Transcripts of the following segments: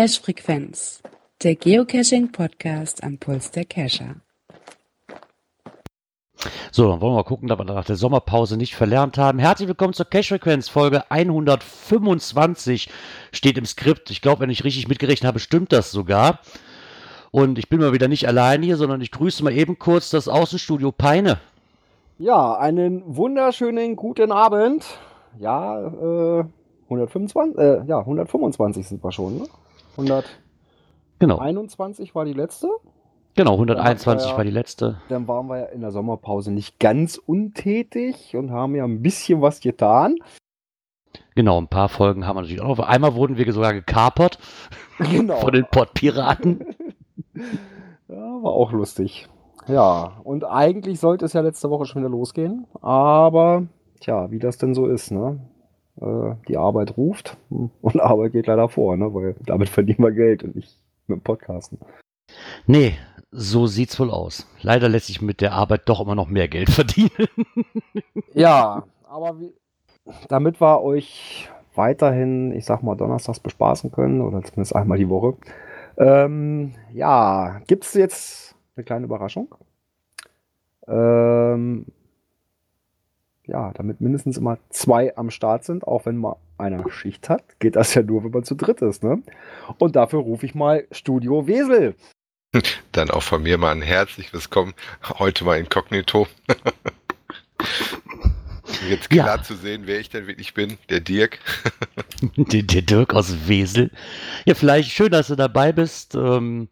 Cache Frequenz, der Geocaching Podcast am Puls der Cacher. So, dann wollen wir mal gucken, dass wir nach der Sommerpause nicht verlernt haben. Herzlich willkommen zur Cache Frequenz Folge 125 steht im Skript. Ich glaube, wenn ich richtig mitgerechnet habe, stimmt das sogar. Und ich bin mal wieder nicht allein hier, sondern ich grüße mal eben kurz das Außenstudio Peine. Ja, einen wunderschönen guten Abend. Ja, äh, 125, äh, ja, 125 sind wir schon, ne? 121 Genau, war die letzte. genau, 121 Ja, war die letzte. Dann waren wir ja in der Sommerpause nicht ganz untätig und haben ja ein bisschen was getan. Genau, ein paar Folgen haben wir natürlich auch noch. Einmal wurden wir sogar gekapert Genau. von den Pottpiraten. Ja, war auch lustig. Ja, und eigentlich sollte es ja letzte Woche schon wieder losgehen, aber tja, wie das denn so ist, ne? Äh, die Arbeit ruft und Arbeit geht leider vor, ne? Weil damit verdienen wir Geld und nicht mit dem Podcasten. Nee, so sieht's wohl aus. Leider lässt sich mit der Arbeit doch immer noch mehr Geld verdienen. Ja, aber wie, damit wir euch weiterhin, ich sag mal, donnerstags bespaßen können, oder zumindest einmal die Woche, ähm, ja, gibt es jetzt eine kleine Überraschung. Ähm, ja, damit mindestens immer zwei am Start sind, auch wenn mal einer Schicht hat, geht das ja nur, wenn man zu dritt ist, ne? Und dafür rufe ich mal Studio Wesel. Dann auch von mir mal ein herzlich willkommen. Heute mal inkognito. Jetzt Ja. klar zu sehen, wer ich denn wirklich bin. Der Dirk. der, der Dirk aus Wesel. Ja, vielleicht schön, dass du dabei bist. Ähm,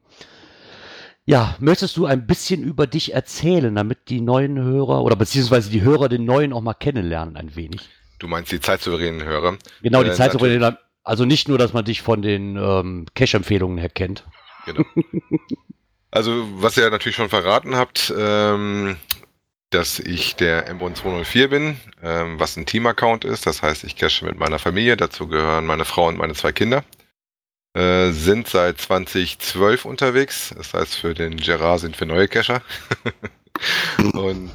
ja, möchtest du ein bisschen über dich erzählen, damit die neuen Hörer oder beziehungsweise die Hörer den neuen auch mal kennenlernen ein wenig? Du meinst die zeitsouveränen Hörer. Genau, die Äh, Zeit, natürlich. also nicht nur, dass man dich von den ähm, Cache-Empfehlungen her kennt. Genau. Also, was ihr natürlich schon verraten habt, ähm, dass ich der Embron 204 bin, ähm, was ein Team-Account ist. Das heißt, ich cache mit meiner Familie. Dazu gehören meine Frau und meine zwei Kinder. Äh, sind seit 2012 unterwegs. Das heißt, für den Gerard sind wir neue Cacher. und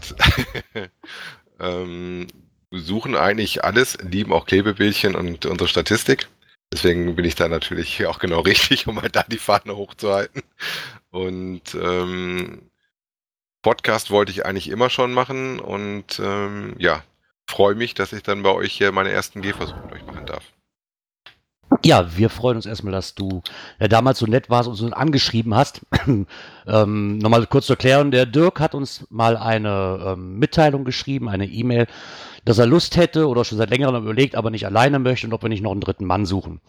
ähm, suchen eigentlich alles, lieben auch Klebebildchen und unsere Statistik. Deswegen bin ich da natürlich auch genau richtig, um halt da die Fahne hochzuhalten. Und ähm, Podcast wollte ich eigentlich immer schon machen und ähm, ja, freue mich, dass ich dann bei euch hier meine ersten Gehversuche mit euch machen darf. Ja, wir freuen uns erstmal, dass du ja, damals so nett warst und so angeschrieben hast. ähm, Nochmal kurz zu erklären, der Dirk hat uns mal eine ähm, Mitteilung geschrieben, eine E-Mail, dass er Lust hätte oder schon seit längerem überlegt, aber nicht alleine möchte und ob wir nicht noch einen dritten Mann suchen.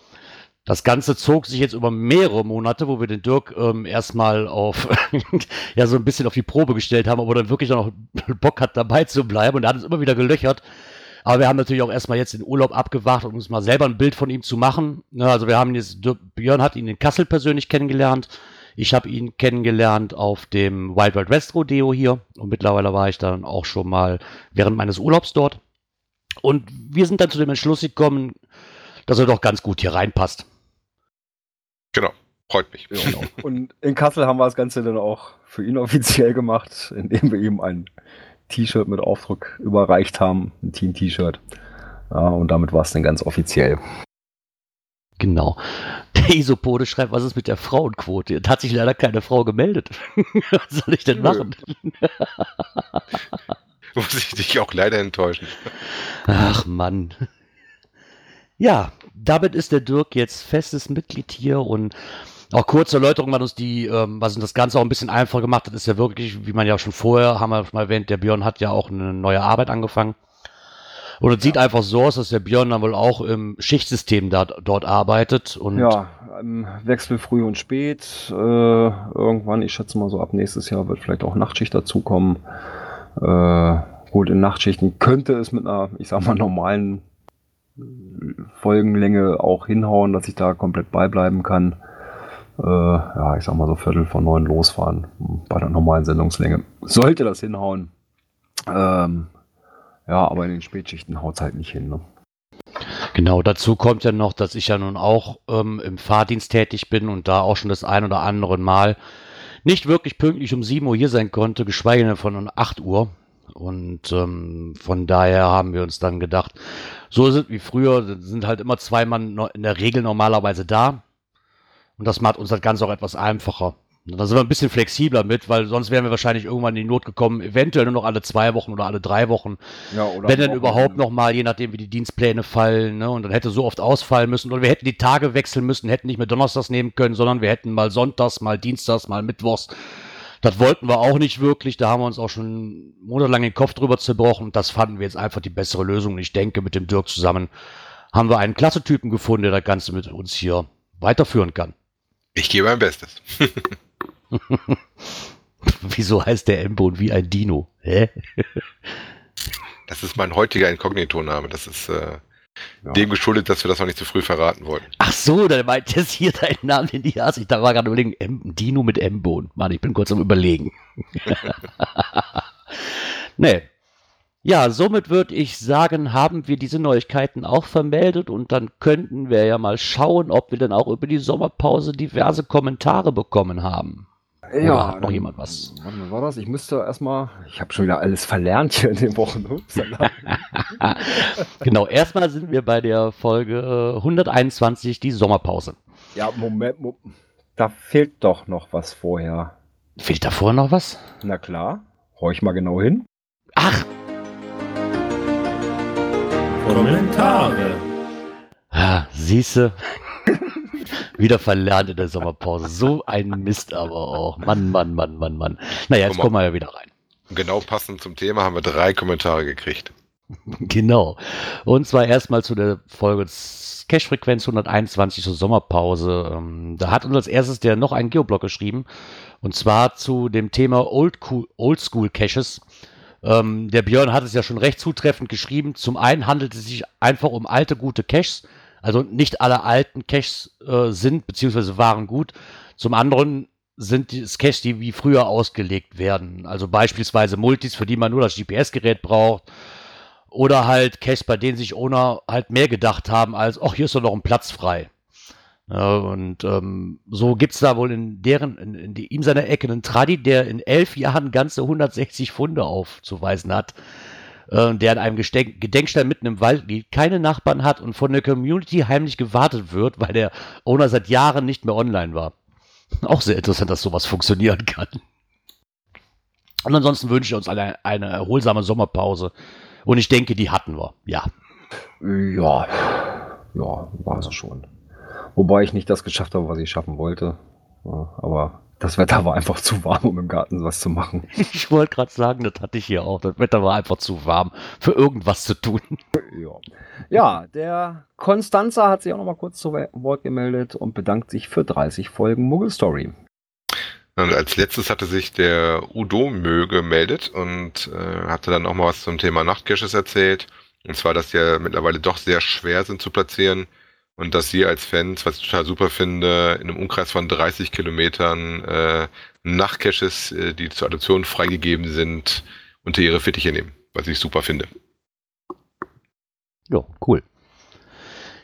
Das Ganze zog sich jetzt über mehrere Monate, wo wir den Dirk ähm, erstmal auf, ja, so ein bisschen auf die Probe gestellt haben, ob er dann wirklich noch Bock hat, dabei zu bleiben. Und er hat uns immer wieder gelöchert. Aber wir haben natürlich auch erstmal jetzt den Urlaub abgewartet, um uns mal selber ein Bild von ihm zu machen. Ne, also wir haben jetzt, Björn hat ihn in Kassel persönlich kennengelernt. Ich habe ihn kennengelernt auf dem Wild Wild West Rodeo hier. Und mittlerweile war ich dann auch schon mal während meines Urlaubs dort. Und wir sind dann zu dem Entschluss gekommen, dass er doch ganz gut hier reinpasst. Genau, freut mich. Genau. Und in Kassel haben wir das Ganze dann auch für ihn offiziell gemacht, indem wir ihm ein T-Shirt mit Aufdruck überreicht haben, ein Team-T-Shirt. Ja, und damit war es dann ganz offiziell. Genau. Der Isopode schreibt, was ist mit der Frauenquote? Da hat sich leider keine Frau gemeldet. was soll ich denn Nö. machen? Muss ich dich auch leider enttäuschen. Ach Mann. Ja, damit ist der Dirk jetzt festes Mitglied hier und auch kurze Erläuterung, was uns die, ähm, was uns das Ganze auch ein bisschen einfacher gemacht hat, ist ja wirklich, wie man ja schon vorher, haben wir schon mal erwähnt, der Björn hat ja auch eine neue Arbeit angefangen. Und es sieht einfach so aus, dass der Björn dann wohl auch im Schichtsystem da, dort arbeitet und Ja, im Wechsel früh und spät. Äh, irgendwann, ich schätze mal so ab nächstes Jahr wird vielleicht auch Nachtschicht dazukommen. Äh, gut, in Nachtschichten könnte es mit einer, ich sag mal, normalen Folgenlänge auch hinhauen, dass ich da komplett beibleiben kann. Äh, ja, ich sag mal so Viertel von neun losfahren bei der normalen Sendungslänge. Sollte das hinhauen. Ähm, ja, aber in den Spätschichten haut es halt nicht hin. Ne? Genau, dazu kommt ja noch, dass ich ja nun auch ähm, im Fahrdienst tätig bin und da auch schon das ein oder andere Mal nicht wirklich pünktlich um 7 Uhr hier sein konnte, geschweige denn von um 8 Uhr. Und ähm, von daher haben wir uns dann gedacht, so es wie früher, sind halt immer zwei Mann in der Regel normalerweise da. Und das macht uns das Ganze auch etwas einfacher. Da sind wir ein bisschen flexibler mit, weil sonst wären wir wahrscheinlich irgendwann in die Not gekommen, eventuell nur noch alle zwei Wochen oder alle drei Wochen. Ja, oder wenn dann überhaupt noch mal, je nachdem wie die Dienstpläne fallen, ne? Und dann hätte so oft ausfallen müssen oder wir hätten die Tage wechseln müssen, hätten nicht mehr Donnerstags nehmen können, sondern wir hätten mal Sonntags, mal Dienstags, mal Mittwochs. Das wollten wir auch nicht wirklich. Da haben wir uns auch schon monatelang den Kopf drüber zerbrochen. Das fanden wir jetzt einfach die bessere Lösung. Und ich denke, mit dem Dirk zusammen haben wir einen klasse Typen gefunden, der das Ganze mit uns hier weiterführen kann. Ich gebe mein Bestes. Wieso heißt der Embo wie ein Dino? Hä? Das ist mein heutiger Inkognito-Name. Das ist äh, Ja. dem geschuldet, dass wir das noch nicht zu früh verraten wollten. Ach so, dann meint jetzt hier deinen Namen, den die hast. Ich da war gerade überlegen, M Dino mit M-Bone. Mann, ich bin kurz am überlegen. nee. Ja, somit würde ich sagen, haben wir diese Neuigkeiten auch vermeldet und dann könnten wir ja mal schauen, ob wir dann auch über die Sommerpause diverse Kommentare bekommen haben. Oder hat noch jemand was? Wann war das? Ich müsste erstmal. Ich habe schon wieder alles verlernt hier in den Wochen. Genau, erstmal sind wir bei der Folge äh, 121, die Sommerpause. ja, Moment, Mo da fehlt doch noch was vorher. Fehlt da vorher noch was? Na klar, horch mal genau hin. Ach, Kommentare. Ah, siehste. Wieder verlernt in der Sommerpause. So ein Mist aber auch. Mann, Mann, Mann, Mann, Mann. Naja, jetzt kommen wir ja wieder rein. Genau passend zum Thema haben wir drei Kommentare gekriegt. Genau. Und zwar erstmal zu der Folge Cache-Frequenz 121 zur Sommerpause. Ähm, Da hat uns als erstes der noch einen Geoblog geschrieben. Und zwar zu dem Thema Old Cool- Oldschool Caches. Ähm, der Björn hat es ja schon recht zutreffend geschrieben. Zum einen handelt es sich einfach um alte, gute Caches. Also nicht alle alten Caches äh, sind bzw. waren gut. Zum anderen sind die Caches, die wie früher ausgelegt werden. Also beispielsweise Multis, für die man nur das GPS-Gerät braucht. Oder halt Caches, bei denen sich Owner halt mehr gedacht haben, als, ach, hier ist doch noch ein Platz frei. Und ähm, so gibt's da wohl in deren, in, in die, ihm seiner Ecke einen Tradi, der in elf Jahren ganze 160 Funde aufzuweisen hat, äh, der an einem Gesteck, Gedenkstein mitten im Wald liegt, keine Nachbarn hat und von der Community heimlich gewartet wird, weil der Owner seit Jahren nicht mehr online war. Auch sehr interessant, dass sowas funktionieren kann. Und ansonsten wünsche ich uns eine, eine erholsame Sommerpause. Und ich denke, die hatten wir. Ja. Ja, ja, war es schon. Wobei ich nicht das geschafft habe, was ich schaffen wollte. Aber das Wetter war einfach zu warm, um im Garten was zu machen. Ich wollte gerade sagen, das hatte ich hier auch. Das Wetter war einfach zu warm für irgendwas zu tun. Ja. ja, der Konstanzer hat sich auch noch mal kurz zu Wort gemeldet und bedankt sich für 30 Folgen Muggel Story. Und als letztes hatte sich der Udo Mö gemeldet und äh, hatte dann auch mal was zum Thema Nachtcaches erzählt. Und zwar, dass die ja mittlerweile doch sehr schwer sind zu platzieren und dass sie als Fans, was ich total super finde, in einem Umkreis von 30 Kilometern äh, Nachtcaches, äh, die zur Adoption freigegeben sind, unter ihre Fittiche nehmen, was ich super finde. Ja, cool.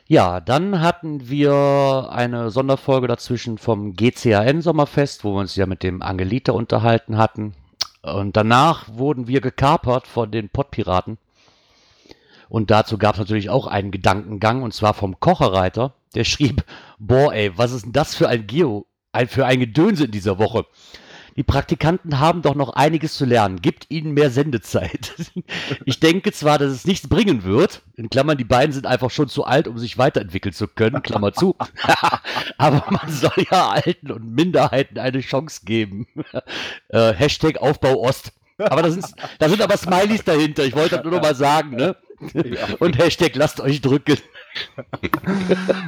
Ja, dann hatten wir eine Sonderfolge dazwischen vom GCAN Sommerfest, wo wir uns ja mit dem Angelita unterhalten hatten. Und danach wurden wir gekapert von den Pottpiraten. Und dazu gab es natürlich auch einen Gedankengang, und zwar vom Kocherreiter, der schrieb, boah ey, was ist denn das für ein Geo, ein, für ein Gedönse in dieser Woche? Die Praktikanten haben doch noch einiges zu lernen. Gibt ihnen mehr Sendezeit. Ich denke zwar, dass es nichts bringen wird. In Klammern, die beiden sind einfach schon zu alt, um sich weiterentwickeln zu können. Klammer zu. aber man soll ja Alten und Minderheiten eine Chance geben. Äh, Hashtag Aufbau Ost. Aber da sind, da sind aber Smileys dahinter. Ich wollte das nur noch mal sagen, ne? Und Hashtag lasst euch drücken.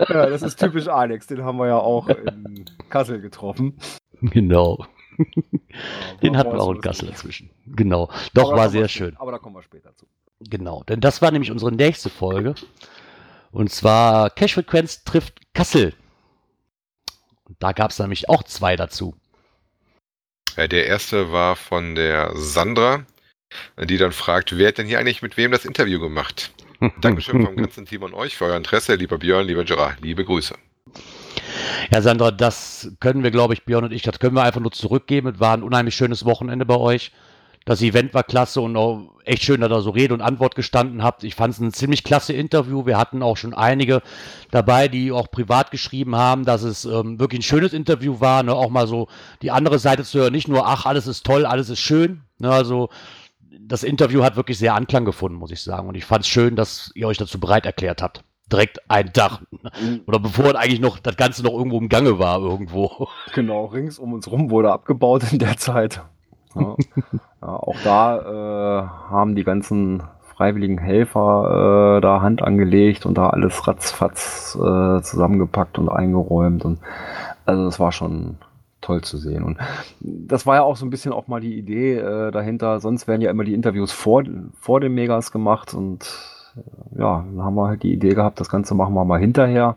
Ja, das ist typisch Alex, den haben wir ja auch in Kassel getroffen. Genau. Den hatten wir auch in. Kassel inzwischen. Genau. Doch, war sehr schön. Aber da kommen wir später zu. Genau, denn das war nämlich unsere nächste Folge. Und zwar Cash-Frequenz trifft Kassel. Und da gab es nämlich auch zwei dazu. Ja, der erste war von der Sandra, die dann fragt, wer hat denn hier eigentlich mit wem das Interview gemacht? Dankeschön vom ganzen Team an euch für euer Interesse, lieber Björn, lieber Gerard, liebe Grüße. Ja, Sandra, das können wir, glaube ich, Björn und ich, das können wir einfach nur zurückgeben. Es war ein unheimlich schönes Wochenende bei euch. Das Event war klasse und auch echt schön, dass ihr so Rede und Antwort gestanden habt. Ich fand es ein ziemlich klasse Interview. Wir hatten auch schon einige dabei, die auch privat geschrieben haben, dass es ähm, wirklich ein schönes Interview war. Ne? Auch mal so die andere Seite zu hören. Nicht nur, ach, alles ist toll, alles ist schön. Ne? Also das Interview hat wirklich sehr Anklang gefunden, muss ich sagen. Und ich fand es schön, dass ihr euch dazu bereit erklärt habt. Direkt einen Tag. Oder bevor eigentlich noch das Ganze noch irgendwo im Gange war, irgendwo. Genau, rings um uns rum wurde abgebaut in der Zeit. Ja. ja, auch da äh, haben die ganzen freiwilligen Helfer äh, da Hand angelegt und da alles ratzfatz äh, zusammengepackt und eingeräumt. Und also das war schon toll zu sehen. Und das war ja auch so ein bisschen auch mal die Idee äh, dahinter. Sonst werden ja immer die Interviews vor, vor den Megas gemacht und äh, ja, dann haben wir halt die Idee gehabt, das Ganze machen wir mal hinterher,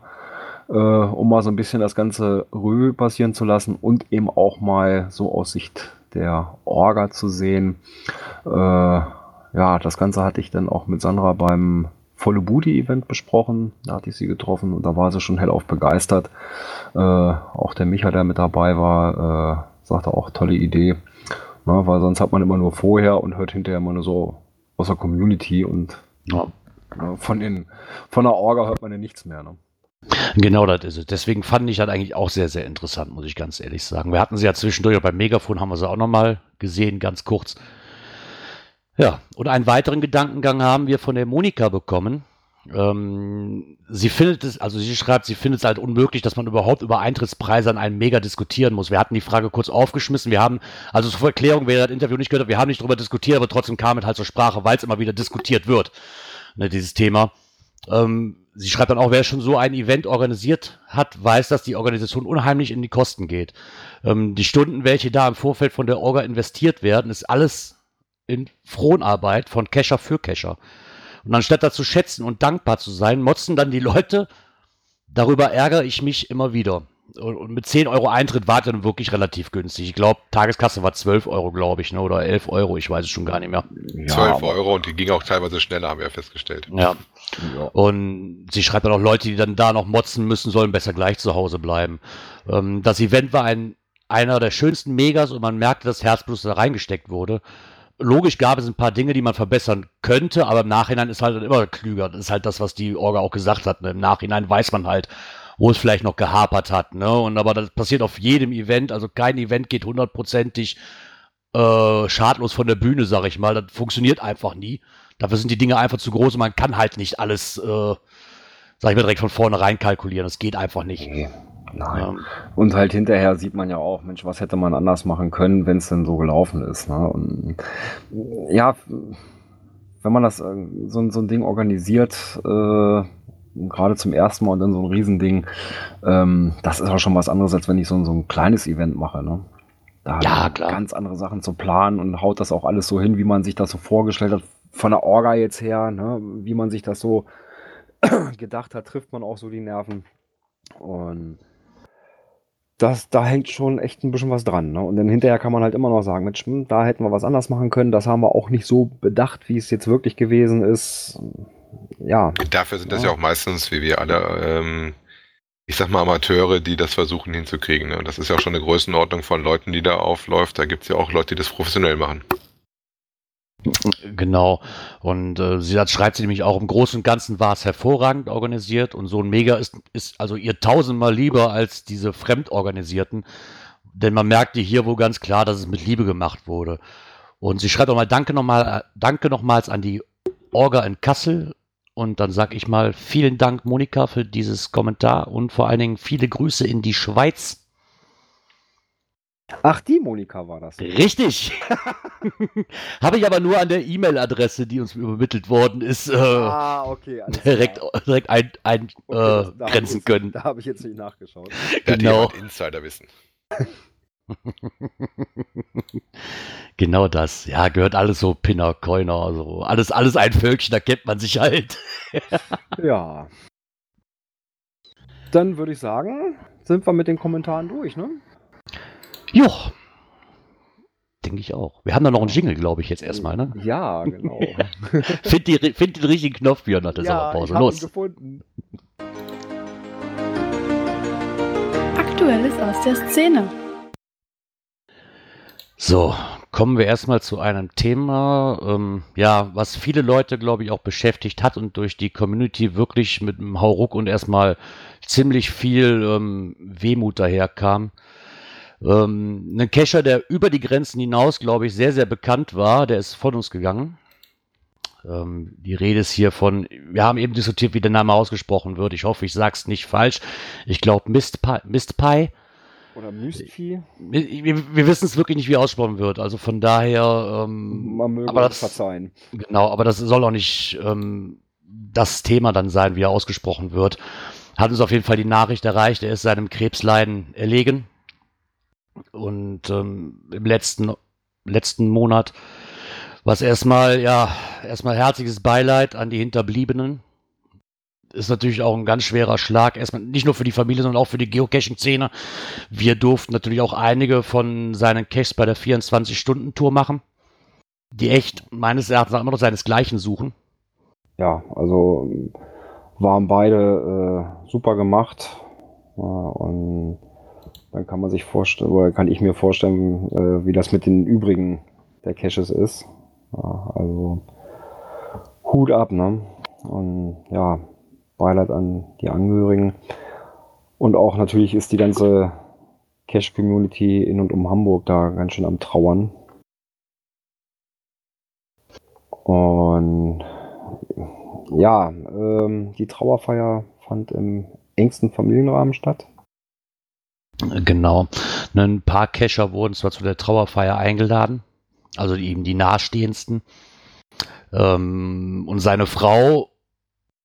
äh, um mal so ein bisschen das Ganze Revue passieren zu lassen und eben auch mal so aus Sicht der Orga zu sehen. Äh, ja, das Ganze hatte ich dann auch mit Sandra beim Volle Booty Event besprochen. Da hatte ich sie getroffen und da war sie schon hellauf begeistert. Äh, auch der Micha, der mit dabei war, äh, sagte auch tolle Idee. Na, weil sonst hat man immer nur vorher und hört hinterher immer nur so aus der Community und ja. von, den, von der Orga hört man ja nichts mehr. Ne? Genau, das ist es. Deswegen fand ich das eigentlich auch sehr, sehr interessant, muss ich ganz ehrlich sagen. Wir hatten sie ja zwischendurch, beim Megafon haben wir sie auch nochmal gesehen, ganz kurz. Ja, und einen weiteren Gedankengang haben wir von der Monika bekommen. Ähm, sie findet es, also sie schreibt, sie findet es halt unmöglich, dass man überhaupt über Eintrittspreise an einem Mega diskutieren muss. Wir hatten die Frage kurz aufgeschmissen. Wir haben, also zur Erklärung, wer das Interview nicht gehört hat, wir haben nicht darüber diskutiert, aber trotzdem kam es halt zur Sprache, weil es immer wieder diskutiert wird, ne, dieses Thema. Ähm, sie schreibt dann auch, wer schon so ein Event organisiert hat, weiß, dass die Organisation unheimlich in die Kosten geht. Ähm, die Stunden, welche da im Vorfeld von der Orga investiert werden, ist alles in Fronarbeit von Kescher für Kescher. Und anstatt dazu schätzen und dankbar zu sein, motzen dann die Leute. Darüber ärgere ich mich immer wieder. Und mit 10 Euro Eintritt war dann wirklich relativ günstig. Ich glaube, Tageskasse war 12 Euro, glaube ich, ne? oder 11 Euro, ich weiß es schon gar nicht mehr. Ja, 12 Euro und die ging auch teilweise schneller, haben wir ja festgestellt. Ja. Und sie schreibt dann auch, Leute, die dann da noch motzen müssen, sollen besser gleich zu Hause bleiben. Ähm, das Event war ein, einer der schönsten Megas und man merkte, dass Herzblut da reingesteckt wurde logisch gab es ein paar Dinge, die man verbessern könnte, aber im Nachhinein ist halt immer klüger. Das ist halt das, was die Orga auch gesagt hat. Ne? Im Nachhinein weiß man halt, wo es vielleicht noch gehapert hat. Ne? Und aber das passiert auf jedem Event. Also kein Event geht hundertprozentig äh, schadlos von der Bühne, sag ich mal. Das funktioniert einfach nie. Dafür sind die Dinge einfach zu groß und man kann halt nicht alles, äh, sag ich mal, direkt von vornherein kalkulieren. Das geht einfach nicht. Nee. Nein. Ja. Und halt hinterher sieht man ja auch, Mensch, was hätte man anders machen können, wenn es denn so gelaufen ist. Ne? Und ja, wenn man das äh, so, so ein Ding organisiert, äh, gerade zum ersten Mal und dann so ein Riesending, ähm, das ist auch schon was anderes, als wenn ich so, so ein kleines Event mache. Ne? Da ja, klar. ganz andere Sachen zu planen und haut das auch alles so hin, wie man sich das so vorgestellt hat, von der Orga jetzt her, ne? wie man sich das so gedacht hat, trifft man auch so die Nerven. Und das, da hängt schon echt ein bisschen was dran. Ne? Und dann hinterher kann man halt immer noch sagen, Mensch, hm, da hätten wir was anders machen können. Das haben wir auch nicht so bedacht, wie es jetzt wirklich gewesen ist. Ja. Dafür sind das ja, ja auch meistens, wie wir alle, ähm, ich sag mal, Amateure, die das versuchen hinzukriegen. Ne? Und das ist ja auch schon eine Größenordnung von Leuten, die da aufläuft. Da gibt es ja auch Leute, die das professionell machen. Genau. Und äh, sie hat, schreibt sie nämlich auch, im Großen und Ganzen war es hervorragend organisiert und so ein Mega ist, ist also ihr tausendmal lieber als diese fremdorganisierten. Denn man merkte hier wohl ganz klar, dass es mit Liebe gemacht wurde. Und sie schreibt auch mal Danke nochmal, danke nochmals an die Orga in Kassel. Und dann sage ich mal vielen Dank, Monika, für dieses Kommentar und vor allen Dingen viele Grüße in die Schweiz. Ach, die Monika war das. Richtig. Habe ich aber nur an der E-Mail-Adresse, die uns übermittelt worden ist, äh, ah, okay, direkt, direkt ein, ein okay, äh, grenzen jetzt, können. Da habe ich jetzt nicht nachgeschaut. Genau. Insiderwissen. genau das. Ja, gehört alles so Pinner, Coiner, so alles, alles ein Völkchen, da kennt man sich halt. ja. Dann würde ich sagen, sind wir mit den Kommentaren durch, ne? Joch. Denke ich auch. Wir haben da noch einen Jingle, glaube ich, jetzt erstmal, ne? Ja, genau. find, die, find den richtigen Knopf, Björn, nach der ja, Sommerpause. Ich Los. Ihn gefunden. Aktuelles aus der Szene. So, kommen wir erstmal zu einem Thema, ähm, ja, was viele Leute, glaube ich, auch beschäftigt hat und durch die Community wirklich mit einem Hauruck und erstmal ziemlich viel ähm, Wehmut daherkam. Ähm, ein Cacher, der über die Grenzen hinaus, glaube ich, sehr, sehr bekannt war, der ist von uns gegangen. Ähm, die Rede ist hier von, wir haben eben diskutiert, wie der Name ausgesprochen wird. Ich hoffe, ich sage es nicht falsch. Ich glaube Mistpie. Mistpie. Oder Mystvieh. Wir, wir, wir wissen es wirklich nicht, wie ausgesprochen wird. Also von daher. Ähm, Man möge aber das, verzeihen. Genau, aber das soll auch nicht ähm, das Thema dann sein, wie er ausgesprochen wird. Hat uns auf jeden Fall die Nachricht erreicht, er ist seinem Krebsleiden erlegen. Und ähm, im letzten, letzten Monat was erstmal, ja, erstmal herzliches Beileid an die Hinterbliebenen. Ist natürlich auch ein ganz schwerer Schlag. Erstmal nicht nur für die Familie, sondern auch für die Geocaching-Szene. Wir durften natürlich auch einige von seinen Caches bei der 24-Stunden-Tour machen, die echt meines Erachtens immer noch seinesgleichen suchen. Ja, also waren beide äh, super gemacht. Ja, und dann kann man sich vorstellen, oder kann ich mir vorstellen, äh, wie das mit den übrigen der Caches ist. Ja, also Hut ab, ne? Und ja, Beileid an die Angehörigen. Und auch natürlich ist die ganze Cache-Community in und um Hamburg da ganz schön am Trauern. Und ja, ähm, die Trauerfeier fand im engsten Familienrahmen statt. Genau. Ein paar Cacher wurden zwar zu der Trauerfeier eingeladen, also eben die nahestehendsten. Ähm, und seine Frau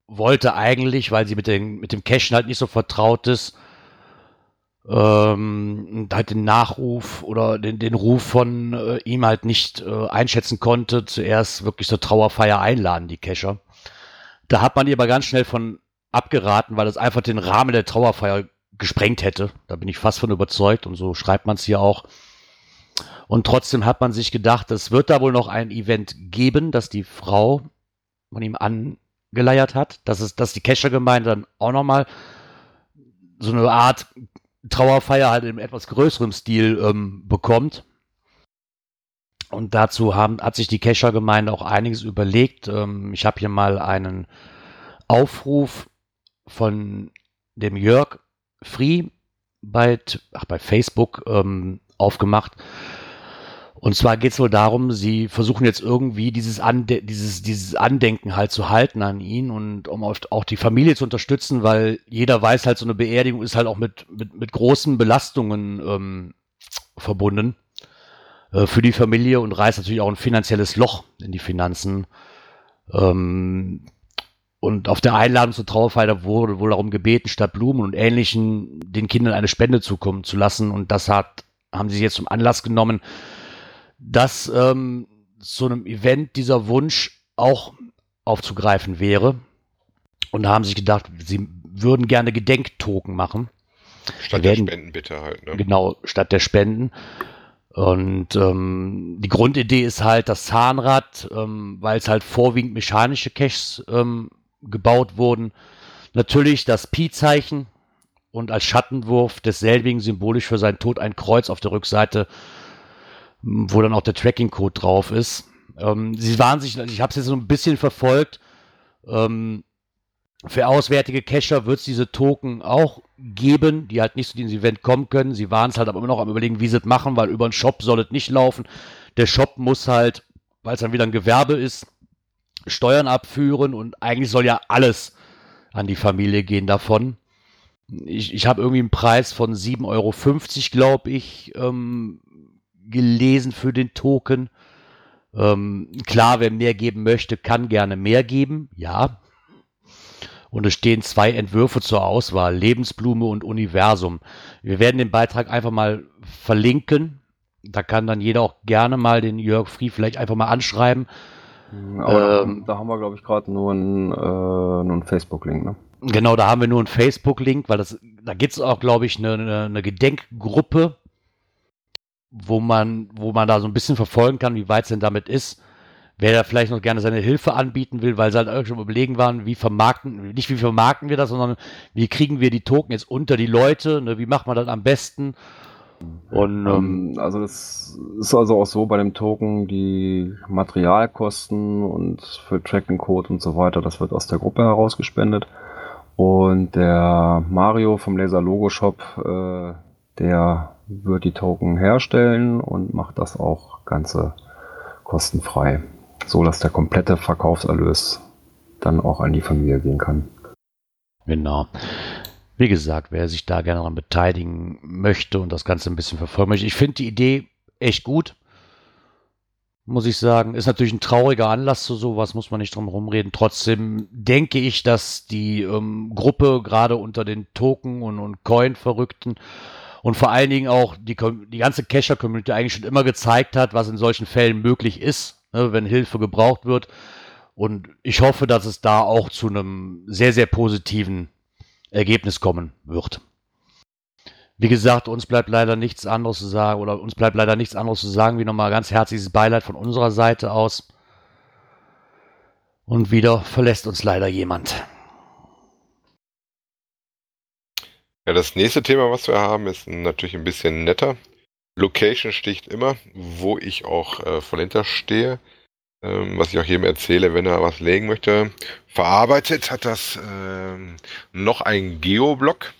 wollte eigentlich, weil sie mit, den, mit dem Cashen halt nicht so vertraut ist, ähm, halt den Nachruf oder den, den Ruf von äh, ihm halt nicht äh, einschätzen konnte, zuerst wirklich zur Trauerfeier einladen, die Cacher. Da hat man ihr aber ganz schnell von abgeraten, weil es einfach den Rahmen der Trauerfeier gesprengt hätte. Da bin ich fast von überzeugt und so schreibt man es hier auch. Und trotzdem hat man sich gedacht, es wird da wohl noch ein Event geben, das die Frau von ihm angeleiert hat, dass es, dass die Kescher-Gemeinde dann auch nochmal so eine Art Trauerfeier halt in etwas größerem Stil ähm, bekommt. Und dazu haben, hat sich die Kescher-Gemeinde auch einiges überlegt. Ähm, ich habe hier mal einen Aufruf von dem Jörg Free bei, ach, bei Facebook ähm, aufgemacht. Und zwar geht es wohl darum, sie versuchen jetzt irgendwie dieses, Ande dieses, dieses Andenken halt zu halten an ihn und um auch die Familie zu unterstützen, weil jeder weiß halt, so eine Beerdigung ist halt auch mit, mit, mit großen Belastungen ähm, verbunden äh, für die Familie und reißt natürlich auch ein finanzielles Loch in die Finanzen. Ähm, und auf der Einladung zur Trauerfeier wurde wohl darum gebeten, statt Blumen und Ähnlichen den Kindern eine Spende zukommen zu lassen. Und das hat, haben sie jetzt zum Anlass genommen, dass ähm, zu einem Event dieser Wunsch auch aufzugreifen wäre. Und haben sich gedacht, sie würden gerne Gedenktoken machen. Statt werden, der Spenden bitte halt. Ne? Genau, statt der Spenden. Und ähm, die Grundidee ist halt das Zahnrad, ähm, weil es halt vorwiegend mechanische Caches ähm, gebaut wurden. Natürlich das Pi-Zeichen und als Schattenwurf desselbigen symbolisch für seinen Tod ein Kreuz auf der Rückseite, wo dann auch der Tracking-Code drauf ist. Ähm, sie waren sich, ich habe es jetzt so ein bisschen verfolgt. Ähm, für auswärtige Cacher wird es diese Token auch geben, die halt nicht zu diesem Event kommen können. Sie waren es halt aber immer noch am überlegen, wie sie es machen, weil über einen Shop soll es nicht laufen. Der Shop muss halt, weil es dann wieder ein Gewerbe ist, Steuern abführen und eigentlich soll ja alles an die Familie gehen davon. Ich, ich habe irgendwie einen Preis von 7,50 Euro, glaube ich, ähm, gelesen für den Token. Ähm, klar, wer mehr geben möchte, kann gerne mehr geben, ja. Und es stehen zwei Entwürfe zur Auswahl, Lebensblume und Universum. Wir werden den Beitrag einfach mal verlinken. Da kann dann jeder auch gerne mal den Jörg Frie vielleicht einfach mal anschreiben aber ähm, da haben wir, glaube ich, gerade nur einen, äh, einen Facebook-Link, ne? Genau, da haben wir nur einen Facebook-Link, weil das, da gibt es auch, glaube ich, eine, eine, eine, Gedenkgruppe, wo man, wo man da so ein bisschen verfolgen kann, wie weit es denn damit ist. Wer da vielleicht noch gerne seine Hilfe anbieten will, weil sie halt irgendwie schon überlegen waren, wie vermarkten, nicht wie vermarkten wir das, sondern wie kriegen wir die Token jetzt unter die Leute, ne, wie macht man das am besten? Und ähm, Ähm, also das ist also auch so bei dem Token, die Materialkosten und für Tracking Code und so weiter, das wird aus der Gruppe herausgespendet. Und der Mario vom Laser Logo Shop, äh, der wird die Token herstellen und macht das auch ganze kostenfrei, so dass der komplette Verkaufserlös dann auch an die Familie gehen kann. Genau. Wie gesagt, wer sich da gerne daran beteiligen möchte und das Ganze ein bisschen verfolgen möchte, ich finde die Idee echt gut. Muss ich sagen. Ist natürlich ein trauriger Anlass zu sowas, muss man nicht drum rumreden. Trotzdem denke ich, dass die ähm, Gruppe gerade unter den Token- und, und Coin-Verrückten und vor allen Dingen auch die, die ganze Cacher-Community eigentlich schon immer gezeigt hat, was in solchen Fällen möglich ist, ne, wenn Hilfe gebraucht wird. Und ich hoffe, dass es da auch zu einem sehr, sehr positiven Ergebnis kommen wird. Wie gesagt, uns bleibt leider nichts anderes zu sagen, oder uns bleibt leider nichts anderes zu sagen, wie nochmal ganz herzliches Beileid von unserer Seite aus. Und wieder verlässt uns leider jemand. Ja, das nächste Thema, was wir haben, ist natürlich ein bisschen netter. Location sticht immer, wo ich auch äh, voll hinterstehe. Ähm, was ich auch jedem erzähle, wenn er was legen möchte. Verarbeitet hat das ähm, noch ein Geoblock,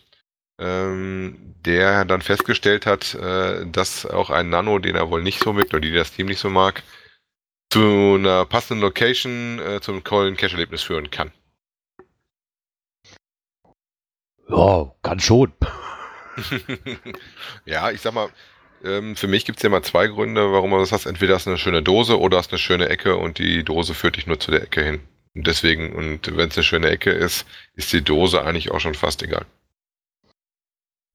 ähm, der dann festgestellt hat, äh, dass auch ein Nano, den er wohl nicht so mögt, oder die das Team nicht so mag, zu einer passenden Location äh, zum tollen Cache-Erlebnis führen kann. Ja, kann schon. ja, ich sag mal, ähm, für mich gibt es ja mal zwei Gründe, warum man das hast. Entweder hast du eine schöne Dose oder hast eine schöne Ecke und die Dose führt dich nur zu der Ecke hin. Und deswegen, und wenn es eine schöne Ecke ist, ist die Dose eigentlich auch schon fast egal.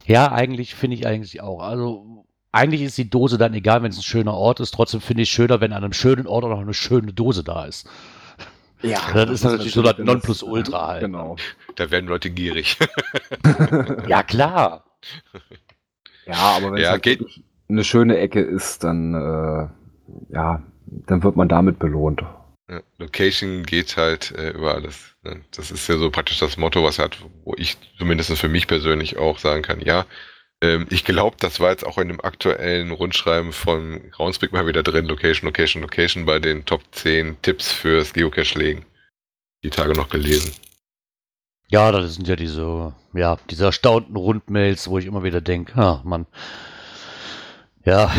Ja, eigentlich finde ich eigentlich auch. Also eigentlich ist die Dose dann egal, wenn es ein schöner Ort ist. Trotzdem finde ich es schöner, wenn an einem schönen Ort auch noch eine schöne Dose da ist. Ja, Das ist natürlich so das das- Nonplusultra halt. Genau. Da werden Leute gierig. Ja, klar. Ja, aber wenn Ja, es halt geht- wirklich eine schöne Ecke ist, dann äh, ja, dann wird man damit belohnt. Ja, Location geht halt äh, über alles. ne? Das ist ja so praktisch das Motto, was hat, wo ich zumindest für mich persönlich auch sagen kann, ja, ähm, ich glaube, das war jetzt auch in dem aktuellen Rundschreiben von Groundspeak mal wieder drin, Location, Location, Location bei den Top 10 Tipps fürs Geocache-Legen. Die Tage noch gelesen. Ja, das sind ja diese, ja, diese erstaunten Rundmails, wo ich immer wieder denke, ah, Mann. Ja.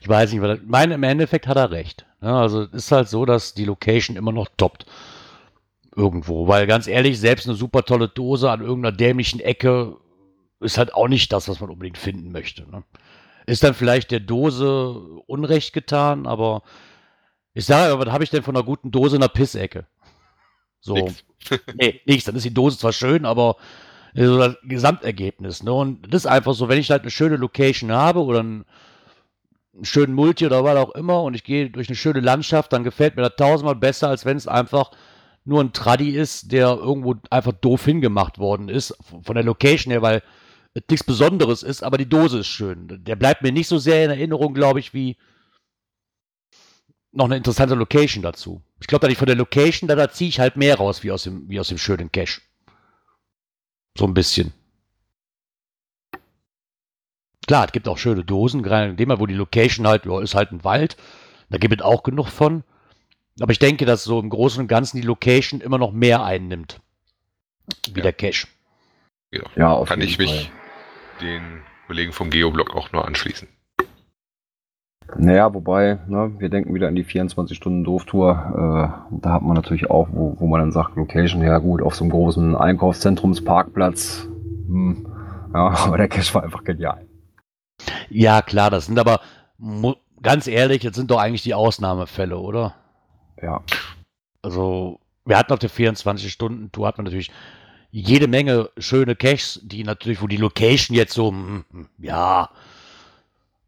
Ich weiß nicht, weil mein, im Endeffekt hat er recht. Ja, also es ist halt so, dass die Location immer noch toppt. Irgendwo. Weil ganz ehrlich, selbst eine super tolle Dose an irgendeiner dämlichen Ecke ist halt auch nicht das, was man unbedingt finden möchte. Ne? Ist dann vielleicht der Dose Unrecht getan, aber ich sage, aber was habe ich denn von einer guten Dose in einer Pissecke? So. Nix. Nee, nichts. Dann ist die Dose zwar schön, aber so das Gesamtergebnis. Ne? Und das ist einfach so, wenn ich halt eine schöne Location habe oder einen, einen schönen Multi oder was auch immer und ich gehe durch eine schöne Landschaft, dann gefällt mir das tausendmal besser, als wenn es einfach nur ein Traddy ist, der irgendwo einfach doof hingemacht worden ist, von der Location her, weil es nichts Besonderes ist, aber die Dose ist schön. Der bleibt mir nicht so sehr in Erinnerung, glaube ich, wie noch eine interessante Location dazu. Ich glaube, da ich von der Location, da, da ziehe ich halt mehr raus, wie aus dem, wie aus dem schönen Cache. So ein bisschen. Klar, es gibt auch schöne Dosen, gerade in dem Fall, wo die Location halt, ja, ist halt ein Wald. Da gibt es auch genug von. Aber ich denke, dass so im Großen und Ganzen die Location immer noch mehr einnimmt. Wie Ja. der Cache. Ja, Ja, auf kann jeden ich mich Fall. den Kollegen vom Geoblog auch nur anschließen. Naja, wobei, ne, wir denken wieder an die 24-Stunden-Doof-Tour. Äh, da hat man natürlich auch, wo, wo man dann sagt, Location, ja gut, auf so einem großen Einkaufszentrumsparkplatz. Hm, ja, aber der Cache war einfach genial. Ja, klar, das sind aber, ganz ehrlich, das sind doch eigentlich die Ausnahmefälle, oder? Ja. Also, wir hatten auf der 24-Stunden-Tour, hat man natürlich jede Menge schöne Caches, die natürlich, wo die Location jetzt so, hm, hm, ja,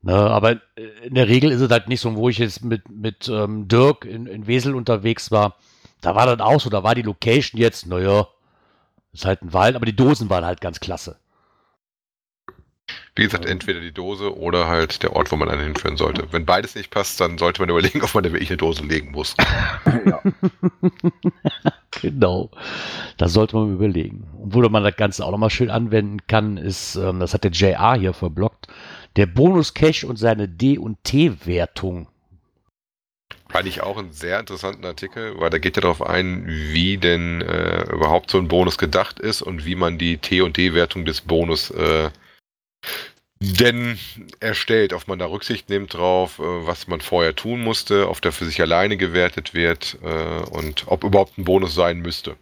ne, aber äh, in der Regel ist es halt nicht so, wo ich jetzt mit, mit ähm, Dirk in, in Wesel unterwegs war, da war das auch so, da war die Location jetzt, naja, ist halt ein Wald, aber die Dosen waren halt ganz klasse. Wie gesagt, entweder die Dose oder halt der Ort, wo man einen hinführen sollte. Wenn beides nicht passt, dann sollte man überlegen, ob man da wirklich eine Dose legen muss. ja. Genau. Das sollte man überlegen. Und wo man das Ganze auch nochmal schön anwenden kann, ist, ähm, das hat der JR hier verblockt, der Bonus-Cache und seine D- und T-Wertung. Fand ich auch einen sehr interessanten Artikel, weil da geht ja darauf ein, wie denn äh, überhaupt so ein Bonus gedacht ist und wie man die T- und D-Wertung des Bonus äh, denn erstellt, ob man da Rücksicht nimmt drauf, äh, was man vorher tun musste, ob der für sich alleine gewertet wird äh, und ob überhaupt ein Bonus sein müsste.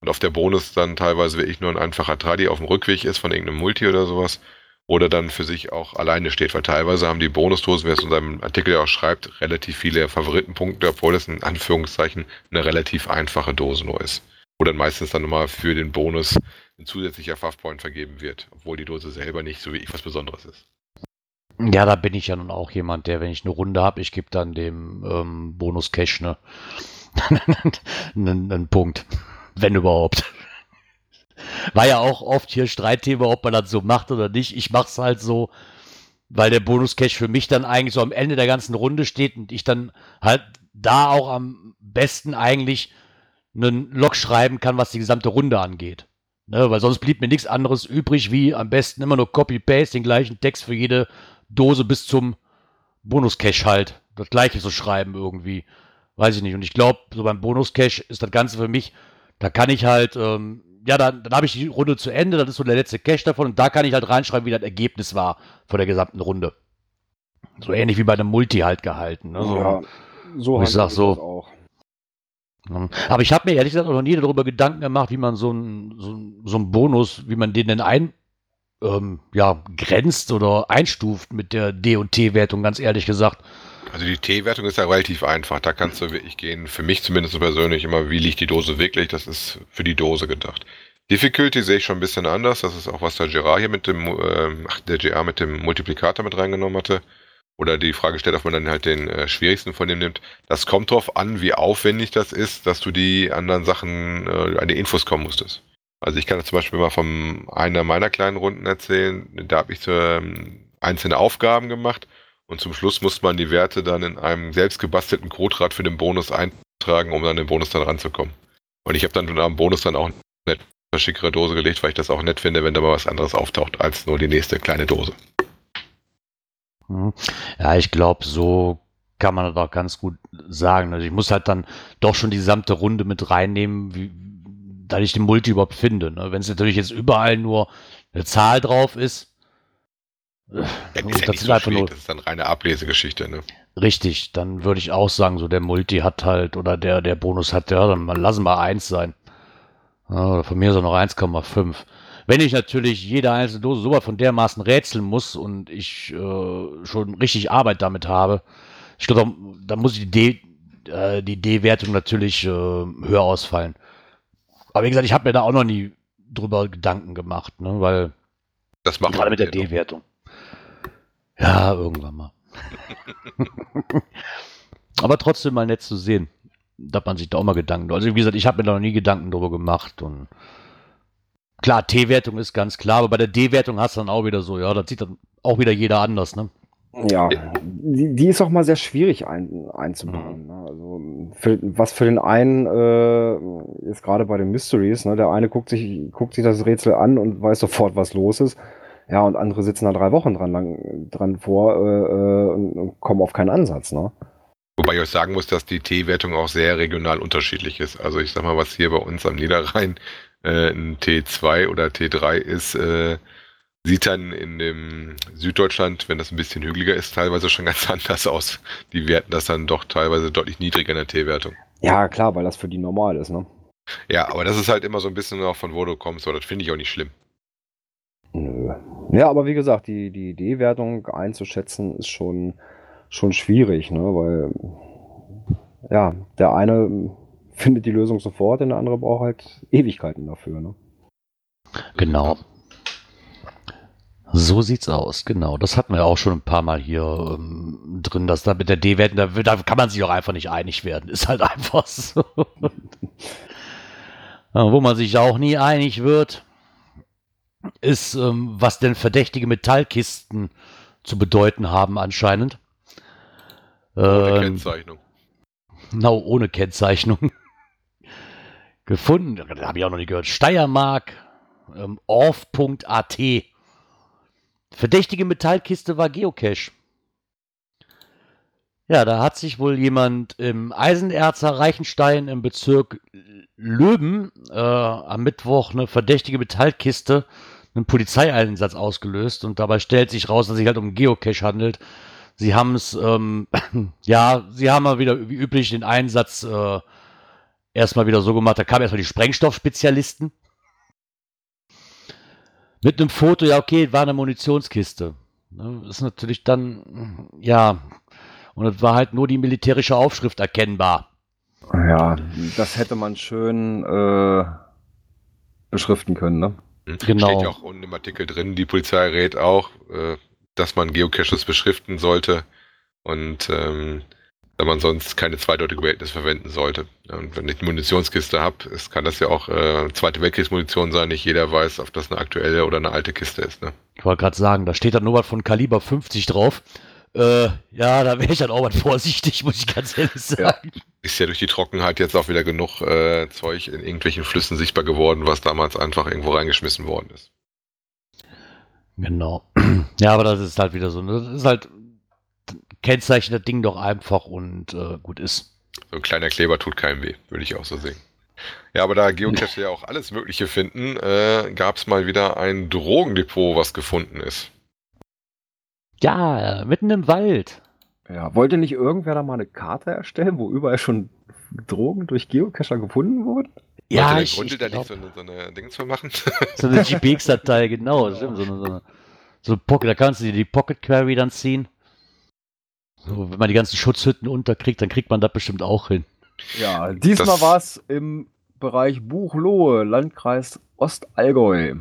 Und auf der Bonus dann teilweise wirklich nur ein einfacher Tradi auf dem Rückweg ist von irgendeinem Multi oder sowas oder dann für sich auch alleine steht, weil teilweise haben die Bonusdosen, wer es in seinem Artikel ja auch schreibt, relativ viele Favoritenpunkte, obwohl es in Anführungszeichen eine relativ einfache Dose nur ist. Wo dann meistens dann nochmal für den Bonus ein zusätzlicher Fafpoint vergeben wird, obwohl die Dose selber nicht so wie ich was Besonderes ist. Ja, da bin ich ja nun auch jemand, der, wenn ich eine Runde habe, ich gebe dann dem ähm, Bonus-Cache ne, einen, einen Punkt. Wenn überhaupt. War ja auch oft hier Streitthema, ob man das so macht oder nicht. Ich mache es halt so, weil der Bonus-Cache für mich dann eigentlich so am Ende der ganzen Runde steht und ich dann halt da auch am besten eigentlich einen Log schreiben kann, was die gesamte Runde angeht. Ne, weil sonst blieb mir nichts anderes übrig, wie am besten immer nur Copy-Paste, den gleichen Text für jede Dose bis zum Bonus-Cache halt. Das gleiche so schreiben irgendwie. Weiß ich nicht. Und ich glaube, so beim Bonus-Cache ist das Ganze für mich, da kann ich halt, ähm, ja, dann, dann habe ich die Runde zu Ende, das ist so der letzte Cache davon und da kann ich halt reinschreiben, wie das Ergebnis war von der gesamten Runde. So ähnlich wie bei einem Multi halt gehalten. Ne? So, ja, so ich sag so. auch. Ähm, Aber ich habe mir ehrlich gesagt auch noch nie darüber Gedanken gemacht, wie man so einen so, so einen Bonus, wie man den denn ein, ähm, ja, grenzt oder einstuft mit der D- und T-Wertung, ganz ehrlich gesagt. Also die T-Wertung ist ja relativ einfach. Da kannst du wirklich gehen, für mich zumindest so persönlich immer, wie liegt die Dose wirklich? Das ist für die Dose gedacht. Difficulty sehe ich schon ein bisschen anders. Das ist auch, was der Gerard hier mit dem, ähm, ach, der GR mit dem Multiplikator mit reingenommen hatte. Oder die Frage stellt, ob man dann halt den äh, schwierigsten von dem nimmt. Das kommt drauf an, wie aufwendig das ist, dass du die anderen Sachen äh, an die Infos kommen musstest. Also ich kann zum Beispiel mal von einer meiner kleinen Runden erzählen. Da habe ich ähm, einzelne Aufgaben gemacht und zum Schluss muss man die Werte dann in einem selbst gebastelten Coderad für den Bonus eintragen, um dann den Bonus dann ranzukommen. Und ich habe dann am Bonus dann auch eine schickere Dose gelegt, weil ich das auch nett finde, wenn da mal was anderes auftaucht als nur die nächste kleine Dose. Hm. Ja, ich glaube, so kann man das auch ganz gut sagen. Also ich muss halt dann doch schon die gesamte Runde mit reinnehmen, wie, da ich den Multi überhaupt finde. Ne? Wenn es natürlich jetzt überall nur eine Zahl drauf ist, Ja, gut, ist ja das ist so einfach nur das ist dann reine Ablesegeschichte, ne? richtig. Dann würde ich auch sagen, so der Multi hat halt oder der, der Bonus hat, ja, dann lassen wir eins sein. Ja, von mir so noch 1,5. Wenn ich natürlich jede einzelne Dose so von dermaßen rätseln muss und ich äh, schon richtig Arbeit damit habe, ich glaube, da, muss die D, äh, die D-Wertung natürlich äh, höher ausfallen. Aber wie gesagt, ich habe mir da auch noch nie drüber Gedanken gemacht, ne, weil Das macht gerade mit der. D-Wertung. Ja, irgendwann mal. Aber trotzdem mal nett zu sehen, dass man sich da auch mal Gedanken. Also wie gesagt, ich habe mir da noch nie Gedanken drüber gemacht und klar, T-Wertung ist ganz klar, aber bei der D-Wertung hast du dann auch wieder so, ja, das sieht dann auch wieder jeder anders, ne? Ja, die, die ist auch mal sehr schwierig ein, einzubauen. Ne? Also für, was für den einen äh, ist gerade bei den Mysteries, ne? der eine guckt sich, guckt sich das Rätsel an und weiß sofort, was los ist. Ja, und andere sitzen da drei Wochen dran, lang, dran vor äh, äh, und, und kommen auf keinen Ansatz. Ne? Wobei ich euch sagen muss, dass die T-Wertung auch sehr regional unterschiedlich ist. Also ich sag mal, was hier bei uns am Niederrhein äh, ein T2 oder T3 ist, äh, sieht dann in dem Süddeutschland, wenn das ein bisschen hügeliger ist, teilweise schon ganz anders aus. Die werten das dann doch teilweise deutlich niedriger in der T-Wertung. Ja, klar, weil das für die normal ist. Ne? Ja, aber das ist halt immer so ein bisschen auch von wo du kommst, aber das finde ich auch nicht schlimm. Nö. Ja, aber wie gesagt, die, die D-Wertung einzuschätzen ist schon, schon schwierig, ne? weil ja, der eine findet die Lösung sofort, und der andere braucht halt Ewigkeiten dafür. Ne? Genau. So sieht's aus, genau. Das hatten wir auch schon ein paar Mal hier ähm, drin, dass da mit der D-Wertung, da, da kann man sich auch einfach nicht einig werden. Ist halt einfach so. Wo man sich auch nie einig wird, ist, ähm, was denn verdächtige Metallkisten zu bedeuten haben anscheinend. Ohne Ähm, Kennzeichnung. Genau, ohne Kennzeichnung. Gefunden, da habe ich auch noch nicht gehört. Steiermark, ähm, orf.at. Verdächtige Metallkiste war Geocache. Ja, da hat sich wohl jemand im Eisenerzer Reichenstein im Bezirk Löben äh, am Mittwoch eine verdächtige Metallkiste, einen Polizeieinsatz ausgelöst und dabei stellt sich raus, dass es sich halt um Geocache handelt. Sie haben es, ähm, ja, sie haben mal wieder wie üblich den Einsatz äh, erstmal wieder so gemacht, da kamen erstmal die Sprengstoffspezialisten. Mit einem Foto, ja, okay, war eine Munitionskiste. Ne, ist natürlich dann, ja, und es war halt nur die militärische Aufschrift erkennbar. Ja, das hätte man schön äh, beschriften können, ne? Hm? Genau. Steht ja auch unten im Artikel drin, die Polizei rät auch, äh, dass man Geocaches beschriften sollte und ähm, da man sonst keine zweideutige Behältnis verwenden sollte. Und wenn ich eine Munitionskiste habe, es kann das ja auch äh, Zweite Weltkriegsmunition sein, nicht jeder weiß, ob das eine aktuelle oder eine alte Kiste ist. Ne? Ich wollte gerade sagen, da steht dann nur was von Kaliber 50 drauf. Äh, ja, da wäre ich dann auch mal vorsichtig, muss ich ganz ehrlich sagen. Ist ja durch die Trockenheit jetzt auch wieder genug äh, Zeug in irgendwelchen Flüssen sichtbar geworden, was damals einfach irgendwo reingeschmissen worden ist. Genau. Ja, aber das ist halt wieder so. ne, Das ist halt, kennzeichnet das Ding doch einfach und äh, gut ist. So ein kleiner Kleber tut keinem weh, würde ich auch so sehen. Ja, aber da Geocache ja auch alles Mögliche finden, äh, gab es mal wieder ein Drogendepot, was gefunden ist. Ja, mitten im Wald. Ja, wollte nicht irgendwer da mal eine Karte erstellen, wo überall schon Drogen durch Geocacher gefunden wurden? Ja, Wollte der ich, Grunde ich da glaub, nicht so eine, so eine Dings für machen? so eine GPX-Datei, genau. Stimmt, so eine, so eine, so eine Pocket, da kannst du dir die Pocket Query dann ziehen. So, wenn man die ganzen Schutzhütten unterkriegt, dann kriegt man das bestimmt auch hin. Ja, diesmal war es im Bereich Buchlohe, Landkreis Ostallgäu.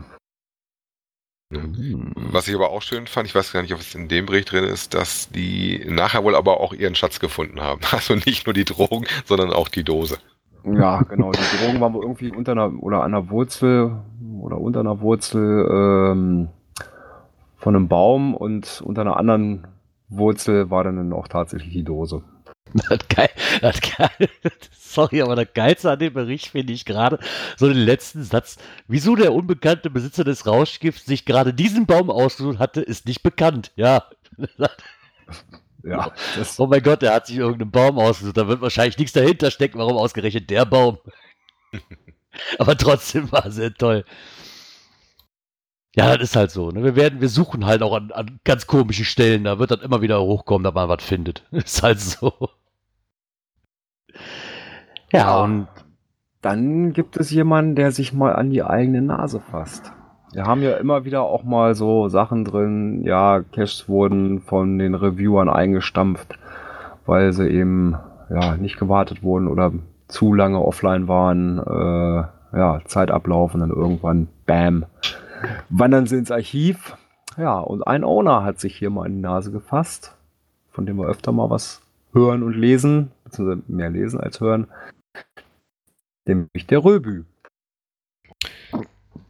Hm. Was ich aber auch schön fand, ich weiß gar nicht, ob es in dem Bericht drin ist, dass die nachher wohl aber auch ihren Schatz gefunden haben. Also nicht nur die Drogen, sondern auch die Dose. Ja, genau. Die Drogen waren wohl irgendwie unter einer oder an einer Wurzel oder unter einer Wurzel ähm, von einem Baum und unter einer anderen Wurzel war dann auch tatsächlich die Dose. Das geil, das geil, sorry, aber das Geilste an dem Bericht finde ich gerade so den letzten Satz. Wieso der unbekannte Besitzer des Rauschgifts sich gerade diesen Baum ausgesucht hatte, ist nicht bekannt. Ja. Ja, Oh mein Gott, der hat sich irgendeinen Baum ausgesucht. Da wird wahrscheinlich nichts dahinter stecken, warum ausgerechnet der Baum. aber trotzdem war sehr toll. Ja, das ist halt so. Ne? Wir werden, wir suchen halt auch an, an ganz komischen Stellen. Da wird dann immer wieder hochkommen, dass man was findet. Ist halt so. Ja, Ja. und dann gibt es jemanden, der sich mal an die eigene Nase fasst. Wir haben ja immer wieder auch mal so Sachen drin, ja, Caches wurden von den Reviewern eingestampft, weil sie eben ja nicht gewartet wurden oder zu lange offline waren, äh, ja, Zeit ablaufen, dann irgendwann, bam, wandern sie ins Archiv. Ja, und ein Owner hat sich hier mal an die Nase gefasst, von dem wir öfter mal was hören und lesen, beziehungsweise mehr lesen als hören. Nämlich der Röbü.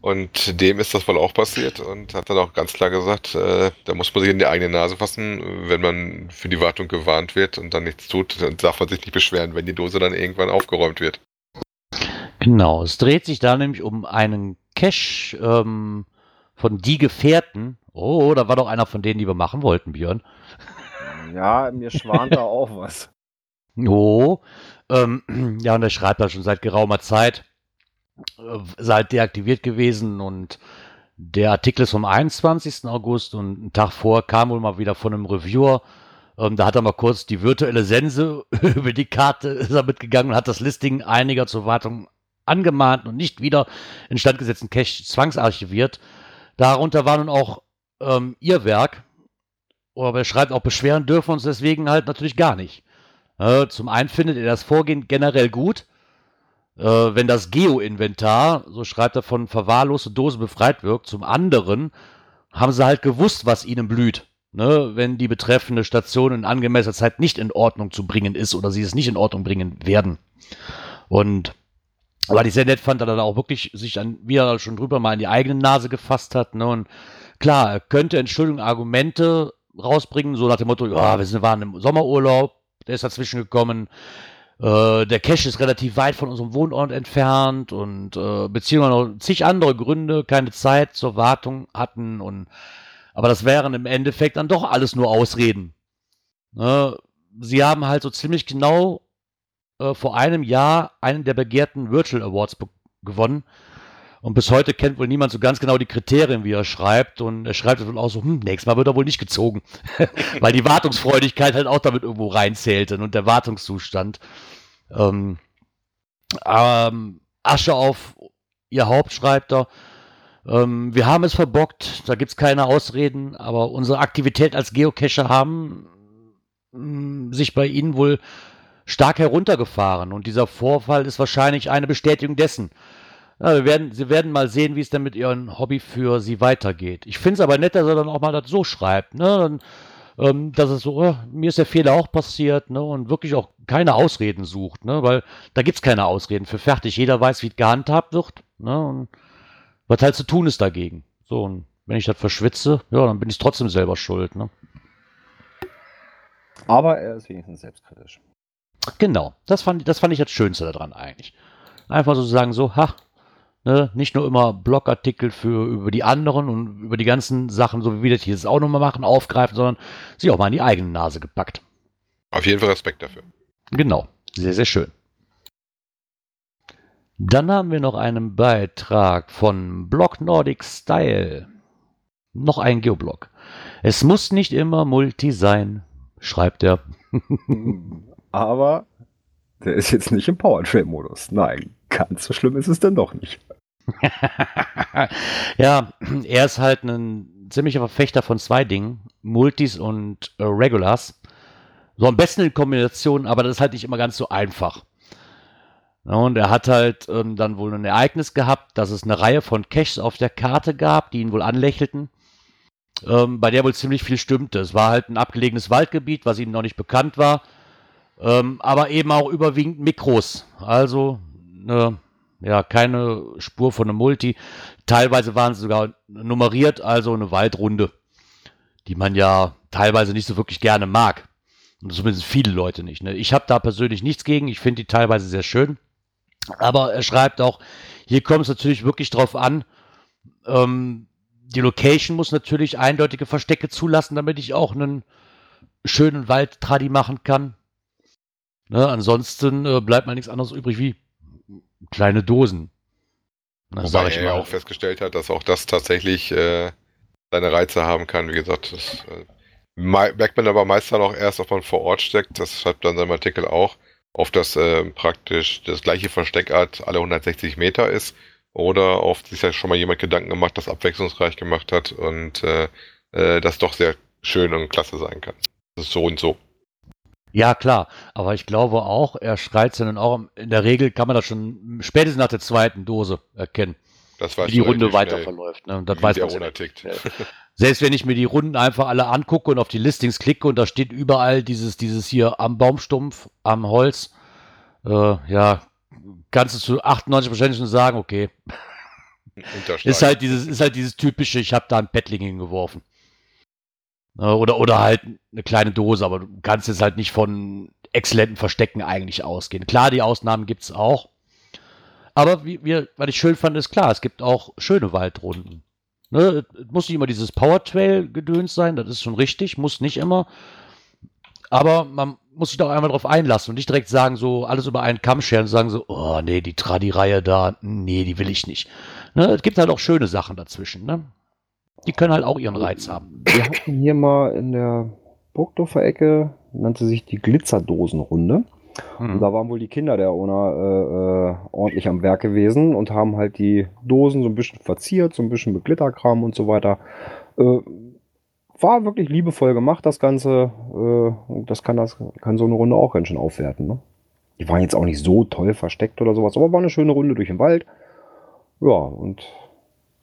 Und dem ist das wohl auch passiert und hat dann auch ganz klar gesagt, äh, da muss man sich in die eigene Nase fassen, wenn man für die Wartung gewarnt wird und dann nichts tut, dann darf man sich nicht beschweren, wenn die Dose dann irgendwann aufgeräumt wird. genau, es dreht sich da nämlich um einen Cache ähm, von Die Gefährten. Oh, da war doch einer von denen, die wir machen wollten, Björn. Ja, mir schwant da auch was. Oh, ähm, ja, und er schreibt da schon seit geraumer Zeit, äh, seit deaktiviert gewesen und der Artikel ist vom 21. August und einen Tag vor kam wohl mal wieder von einem Reviewer. Ähm, da hat er mal kurz die virtuelle Sense über die Karte ist er mitgegangen und hat das Listing einiger zur Wartung angemahnt und nicht wieder instand gesetzten Cache zwangsarchiviert. Darunter war nun auch ähm, ihr Werk. Aber er schreibt auch, beschweren dürfen uns deswegen halt natürlich gar nicht. Zum einen findet er das Vorgehen generell gut. Äh, wenn das Geo-Inventar, so schreibt er, von verwahrloste Dose befreit wirkt. Zum anderen haben sie halt gewusst, was ihnen blüht. Ne? Wenn die betreffende Station in angemessener Zeit nicht in Ordnung zu bringen ist oder sie es nicht in Ordnung bringen werden. Und Aber ich sehr nett fand, dass er dann auch wirklich sich dann, wie er schon drüber mal in die eigene Nase gefasst hat. Ne? Und klar, er könnte Entschuldigung, Argumente rausbringen, so nach dem Motto, ja, wir waren im Sommerurlaub, der ist dazwischen gekommen. Äh, der Cache ist relativ weit von unserem Wohnort entfernt und äh, beziehungsweise noch zig andere Gründe, keine Zeit zur Wartung hatten und aber das wären im Endeffekt dann doch alles nur Ausreden. Ne? Sie haben halt so ziemlich genau äh, vor einem Jahr einen der begehrten Virtual Awards gewonnen. Und bis heute kennt wohl niemand so ganz genau die Kriterien, wie er schreibt. Und er schreibt wohl auch so, hm, nächstes Mal wird er wohl nicht gezogen. Weil die Wartungsfreudigkeit halt auch damit irgendwo reinzählte und der Wartungszustand. Ähm, ähm, Asche auf ihr Haupt, schreibt er. Ähm, wir haben es verbockt, da gibt es keine Ausreden, aber unsere Aktivität als Geocacher haben mh, hm, sich bei Ihnen wohl stark heruntergefahren. Und dieser Vorfall ist wahrscheinlich eine Bestätigung dessen. Ja, wir werden, Sie werden mal sehen, wie es denn mit Ihrem Hobby für Sie weitergeht. Ich finde es aber nett, dass er dann auch mal das so schreibt. Ne? Dann, ähm, dass es so, äh, mir ist der Fehler auch passiert ne? und wirklich auch keine Ausreden sucht. Ne? Weil da gibt es keine Ausreden für fertig. Jeder weiß, wie es gehandhabt wird. Ne? Und was halt zu tun ist dagegen. So, und wenn ich das verschwitze, ja, dann bin ich trotzdem selber schuld. Ne? Aber er ist wenigstens selbstkritisch. Genau, das fand, das fand ich das Schönste daran eigentlich. Einfach so zu sagen, so, ha, ne, nicht nur immer Blogartikel für über die anderen und über die ganzen Sachen, so wie wir das hier jetzt auch nochmal machen, aufgreifen, sondern sich auch mal in die eigene Nase gepackt. Auf jeden Fall Respekt dafür. Genau, sehr, sehr schön. Dann haben wir noch einen Beitrag von Blog Nordic Style. Noch ein Geoblog. Es muss nicht immer Multi sein, schreibt er. aber der ist jetzt nicht im Powertrail-Modus. Nein, ganz so schlimm ist es denn doch nicht. ja, er ist halt ein ziemlicher Verfechter von zwei Dingen: Multis und äh, Regulars. So am besten in Kombination, aber das ist halt nicht immer ganz so einfach. Und er hat halt ähm, dann wohl ein Ereignis gehabt, dass es eine Reihe von Caches auf der Karte gab, die ihn wohl anlächelten, ähm, bei der wohl ziemlich viel stimmte. Es war halt ein abgelegenes Waldgebiet, was ihm noch nicht bekannt war. Ähm, aber eben auch überwiegend Mikros. Also ne, ja, keine Spur von einem Multi. Teilweise waren sie sogar nummeriert, also eine Waldrunde, die man ja teilweise nicht so wirklich gerne mag. Und zumindest viele Leute nicht. Ne? Ich habe da persönlich nichts gegen. Ich finde die teilweise sehr schön. Aber er schreibt auch, hier kommt es natürlich wirklich drauf an, ähm, die Location muss natürlich eindeutige Verstecke zulassen, damit ich auch einen schönen Wald-Tradi machen kann. Ne, ansonsten äh, bleibt mal nichts anderes übrig wie kleine Dosen. Das Wobei er ja auch festgestellt hat, dass auch das tatsächlich äh, seine Reize haben kann. Wie gesagt, das äh, merkt man aber meist dann auch erst, ob man vor Ort steckt. Das schreibt dann sein Artikel auch, auf das äh, praktisch das gleiche Versteckart alle 160 Meter ist. Oder auf sich ja schon mal jemand Gedanken gemacht, das abwechslungsreich gemacht hat und äh, äh, das doch sehr schön und klasse sein kann. Das ist so und so. Ja, klar. Aber ich glaube auch, er schreit es dann auch, in der Regel kann man das schon spätestens nach der zweiten Dose erkennen. Das weiß wie die Runde weiter verläuft. Ne? Und das weiß man tickt. Selbst wenn ich mir die Runden einfach alle angucke und auf die Listings klicke und da steht überall dieses, dieses hier am Baumstumpf, am Holz, äh, ja, kannst du zu 98% schon sagen, okay. ist halt dieses, ist halt dieses typische, ich habe da ein Paddling hingeworfen. Ne, oder, oder halt eine kleine Dose, aber du kannst jetzt halt nicht von exzellenten Verstecken eigentlich ausgehen. Klar, die Ausnahmen gibt es auch. Aber wie, wie, was ich schön fand, ist klar, es gibt auch schöne Waldrunden. Ne, muss nicht immer dieses Powertrail-Gedöns sein, das ist schon richtig, muss nicht immer. Aber man muss sich doch einmal darauf einlassen und nicht direkt sagen, so alles über einen Kamm scheren und sagen so, oh nee, die Tradi-Reihe da, nee, die will ich nicht. Ne, es gibt halt auch schöne Sachen dazwischen. Ne? Die können halt auch ihren Reiz haben. Wir hatten hier mal in der Burgdorfer Ecke, nannte sich die Glitzerdosenrunde. Hm. Und da waren wohl die Kinder der Owner äh, äh, ordentlich am Werk gewesen und haben halt die Dosen so ein bisschen verziert, so ein bisschen mit Glitterkram und so weiter. Äh, war wirklich liebevoll gemacht, das Ganze. Äh, das kann das kann so eine Runde auch ganz schön aufwerten. Ne? Die waren jetzt auch nicht so toll versteckt oder sowas, aber war eine schöne Runde durch den Wald. Ja, und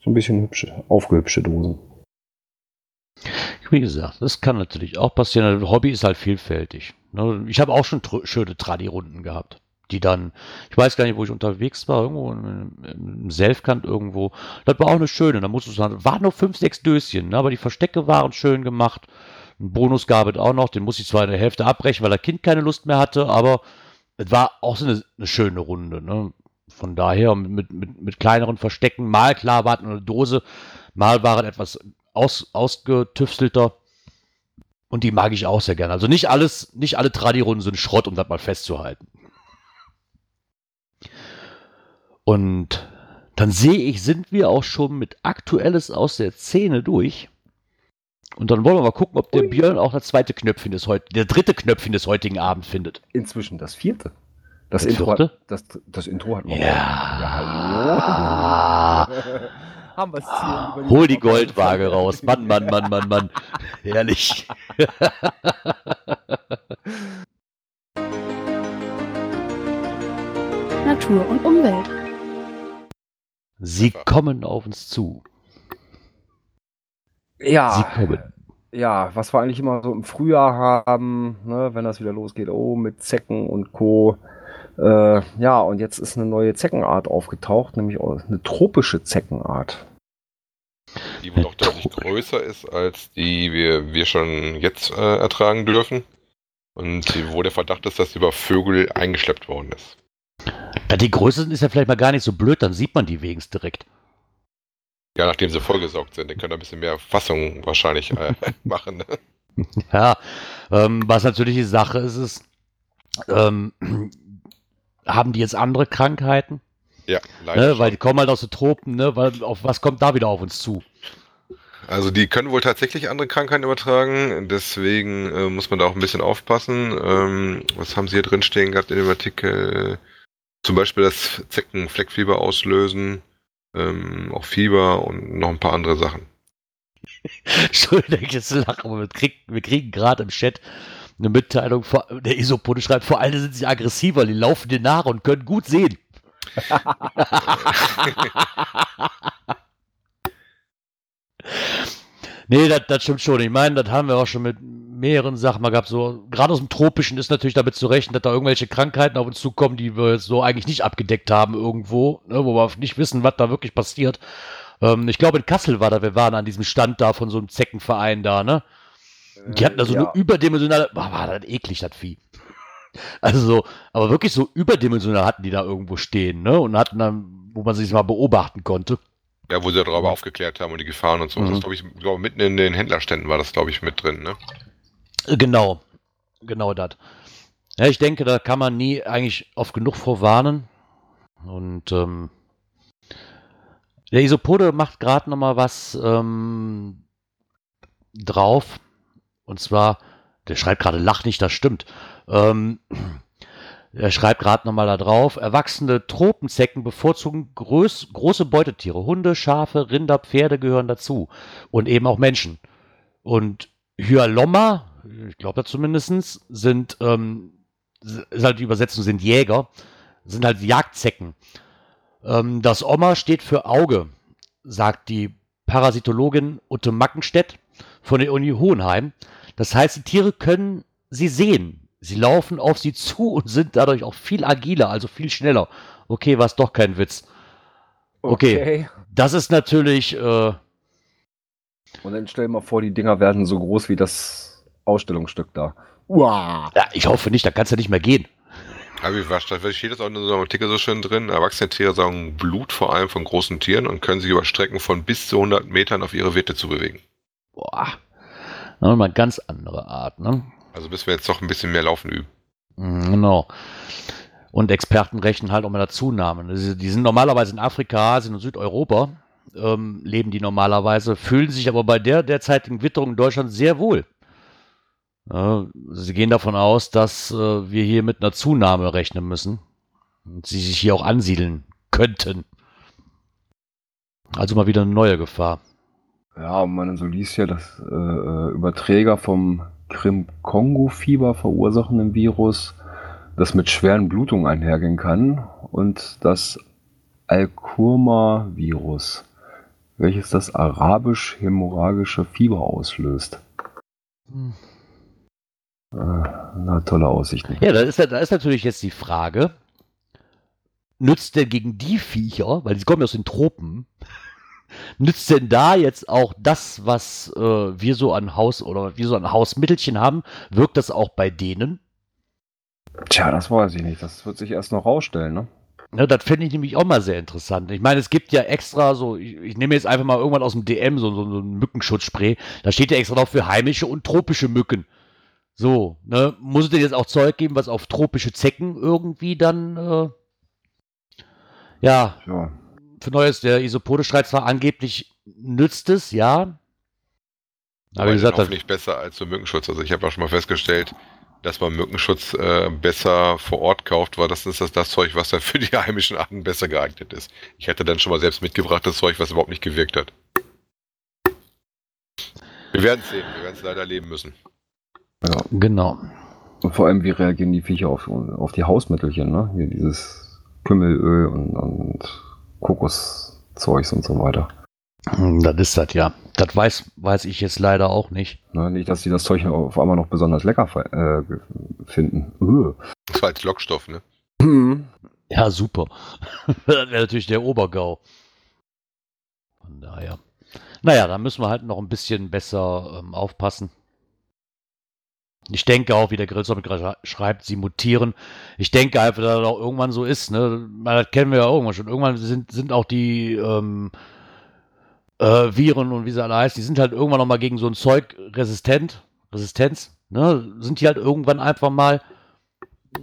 so ein bisschen hübsche, aufgehübsche Dosen. Wie gesagt, das kann natürlich auch passieren. Das Hobby ist halt vielfältig. Ne? Ich habe auch schon tr schöne Tradi-Runden gehabt. die dann, ich weiß gar nicht, wo ich unterwegs war, irgendwo im, Selfkant irgendwo. Das war auch eine schöne. Da musst du sagen, waren nur fünf, sechs Döschen, ne? aber die Verstecke waren schön gemacht. Ein Bonus gab es auch noch, den muss ich zwar in der Hälfte abbrechen, weil das Kind keine Lust mehr hatte, aber es war auch so eine, eine schöne Runde. Ne? Von daher mit, mit, mit kleineren Verstecken, mal klar war es eine Dose, mal war es etwas aus, ausgetüftelter. Und die mag ich auch sehr gerne. Also nicht alles, nicht alle Tradi-Runden sind Schrott, um das mal festzuhalten. Und dann sehe ich, sind wir auch schon mit Aktuelles aus der Szene durch. Und dann wollen wir mal gucken, ob der Ui. Björn auch das zweite Knöpfchen des heutigen, der dritte Knöpfchen des heutigen Abends findet. Inzwischen das vierte. Das, Intro, hat, das, das Intro hat noch. Ja. Ja, hallo. Haben wir es hier über Hol die Goldwaage raus. Mann, Mann, Mann, Mann, Mann. Herrlich. Natur und Umwelt. Sie kommen auf uns zu. Sie Ja, kommen. ja, was wir eigentlich immer so im Frühjahr haben, ne, wenn das wieder losgeht, oh, mit Zecken und Co. Äh, ja, und jetzt ist eine neue Zeckenart aufgetaucht, nämlich eine tropische Zeckenart. Die wohl noch deutlich größer ist, als die wir, wir schon jetzt äh, ertragen dürfen. Und wo der Verdacht ist, dass sie über Vögel eingeschleppt worden ist. Da die Größe sind, ist ja vielleicht mal gar nicht so blöd, dann sieht man die wenigstens direkt. Ja, nachdem sie vollgesaugt sind, die können ein bisschen mehr Fassung wahrscheinlich äh, machen. Ne? Ja, ähm, was natürlich die Sache ist, ist, ähm, haben die jetzt andere Krankheiten? Ja, leider. Ne? Weil die kommen halt aus den Tropen, ne? Weil auf was kommt da wieder auf uns zu? Also die können wohl tatsächlich andere Krankheiten übertragen, deswegen äh, muss man da auch ein bisschen aufpassen. Ähm, was haben sie hier drin stehen gehabt in dem Artikel? Zum Beispiel das Zeckenfleckfieber auslösen, ähm, auch Fieber und noch ein paar andere Sachen. Entschuldigung, ich jetzt lache, aber wir kriegen gerade im Chat eine Mitteilung, vor, der Isopode schreibt, vor allem sind sie aggressiver, die laufen dir nach und können gut sehen. nee, das, stimmt schon. Ich meine, das haben wir auch schon mit mehreren Sachen mal gehabt. So, gerade aus dem Tropischen ist natürlich damit zu rechnen, dass da irgendwelche Krankheiten auf uns zukommen, die wir jetzt so eigentlich nicht abgedeckt haben irgendwo, ne, wo wir nicht wissen, was da wirklich passiert. Ähm, ich glaube, in Kassel war da, wir waren an diesem Stand da von so einem Zeckenverein da, ne? Die hatten da so ja. eine überdimensionale, boah, war das eklig, das Vieh. Also so, aber wirklich so überdimensional hatten die da irgendwo stehen, ne? Und hatten dann, wo man sich mal beobachten konnte. Ja, wo sie darüber aufgeklärt haben und die Gefahren und so. Mhm. Das glaube ich, glaube mitten in den Händlerständen war das, glaube ich, mit drin, ne? Äh, Genau, genau das. Ja, ich denke, da kann man nie eigentlich oft genug vorwarnen. Und ähm, der Isopode macht gerade noch mal was ähm, drauf. Und zwar, der schreibt gerade, lach nicht, das stimmt. Ähm, er schreibt gerade noch mal da drauf, erwachsene Tropenzecken bevorzugen groß, große Beutetiere. Hunde, Schafe, Rinder, Pferde gehören dazu. Und eben auch Menschen. Und Hyalomma, ich glaube da zumindest, sind, ähm, ist halt die Übersetzung, sind Jäger, sind halt Jagdzecken. Ähm, das Oma steht für Auge, sagt die Parasitologin Ute Mackenstedt von der Uni Hohenheim. Das heißt, die Tiere können sie sehen. Sie laufen auf sie zu und sind dadurch auch viel agiler, also viel schneller. Okay, war es doch kein Witz. Okay. Das ist natürlich, äh, Und dann stell dir mal vor, die Dinger werden so groß wie das Ausstellungsstück da. Uah. ja, ich hoffe nicht, da kannst du nicht mehr gehen. Aber wie was, da steht das auch in so einem Artikel so schön drin. Erwachsene Tiere saugen Blut vor allem von großen Tieren und können sich über Strecken von bis zu 100 Metern auf ihre Wirte zu bewegen. Boah. Nochmal ganz andere Art, ne? Also müssen wir jetzt doch ein bisschen mehr Laufen üben. Mhm, Genau. Und Experten rechnen halt auch mit der Zunahme. Die die sind normalerweise in Afrika, Asien und Südeuropa, ähm, leben die normalerweise, fühlen sich aber bei der derzeitigen Witterung in Deutschland sehr wohl. Ja, sie gehen davon aus, dass äh, wir hier mit einer Zunahme rechnen müssen und sie sich hier auch ansiedeln könnten. Also mal wieder eine neue Gefahr. Ja, und man so liest ja, dass äh, äh, Überträger vom Krim-Kongo-Fieber verursachenden Virus das mit schweren Blutungen einhergehen kann und das Alkurma-Virus, welches das arabisch-hämorrhagische Fieber auslöst. Äh, na, tolle Aussichten. Ja, da ist, da ist natürlich jetzt die Frage, nützt denn gegen die Viecher, weil die kommen ja aus den Tropen, nützt denn da jetzt auch das, was äh, wir so an Haus oder wir so an Hausmittelchen haben, wirkt das auch bei denen? Tja, das weiß ich nicht. Das wird sich erst noch rausstellen, ne? Ja, das fände ich nämlich auch mal sehr interessant. Ich meine, es gibt ja extra so, ich, ich nehme jetzt einfach mal irgendwann aus dem DM so, so, so ein Mückenschutzspray. Da steht ja extra noch für heimische und tropische Mücken. So, ne? Muss es denn jetzt auch Zeug geben, was auf tropische Zecken irgendwie dann, äh, ja, Ja. Für Neues, der Isopode-Streit zwar angeblich nützt es, ja. Aber wie gesagt, das, hoffentlich besser als so Mückenschutz. Also ich habe auch schon mal festgestellt, dass man Mückenschutz äh, besser vor Ort kauft, weil das ist das, das Zeug, was dann für die heimischen Arten besser geeignet ist. Ich hatte dann schon mal selbst mitgebrachtes Zeug, was überhaupt nicht gewirkt hat. Wir werden es sehen, wir werden es leider erleben müssen. ja. genau. Und vor allem, wie reagieren die Viecher auf, auf die Hausmittelchen, ne? Hier dieses Kümmelöl und, und Kokoszeugs und so weiter. Hm, Das ist das, ja. Das weiß, weiß ich jetzt leider auch nicht. Ne? Nicht, dass die das Zeug auf einmal noch besonders lecker äh, finden. Ugh. Das war als Lockstoff, ne? Hm. Ja, super. das wäre natürlich der Obergau. Von daher. Naja, da müssen wir halt noch ein bisschen besser ähm, aufpassen. Ich denke auch, wie der gerade schreibt, sie mutieren. Ich denke einfach, dass das auch irgendwann so ist. Ne? Das kennen wir ja irgendwann schon. Irgendwann sind, sind auch die ähm, äh, Viren und wie sie alle heißen, die sind halt irgendwann noch mal gegen so ein Zeug resistent. Resistenz. Ne? Sind die halt irgendwann einfach mal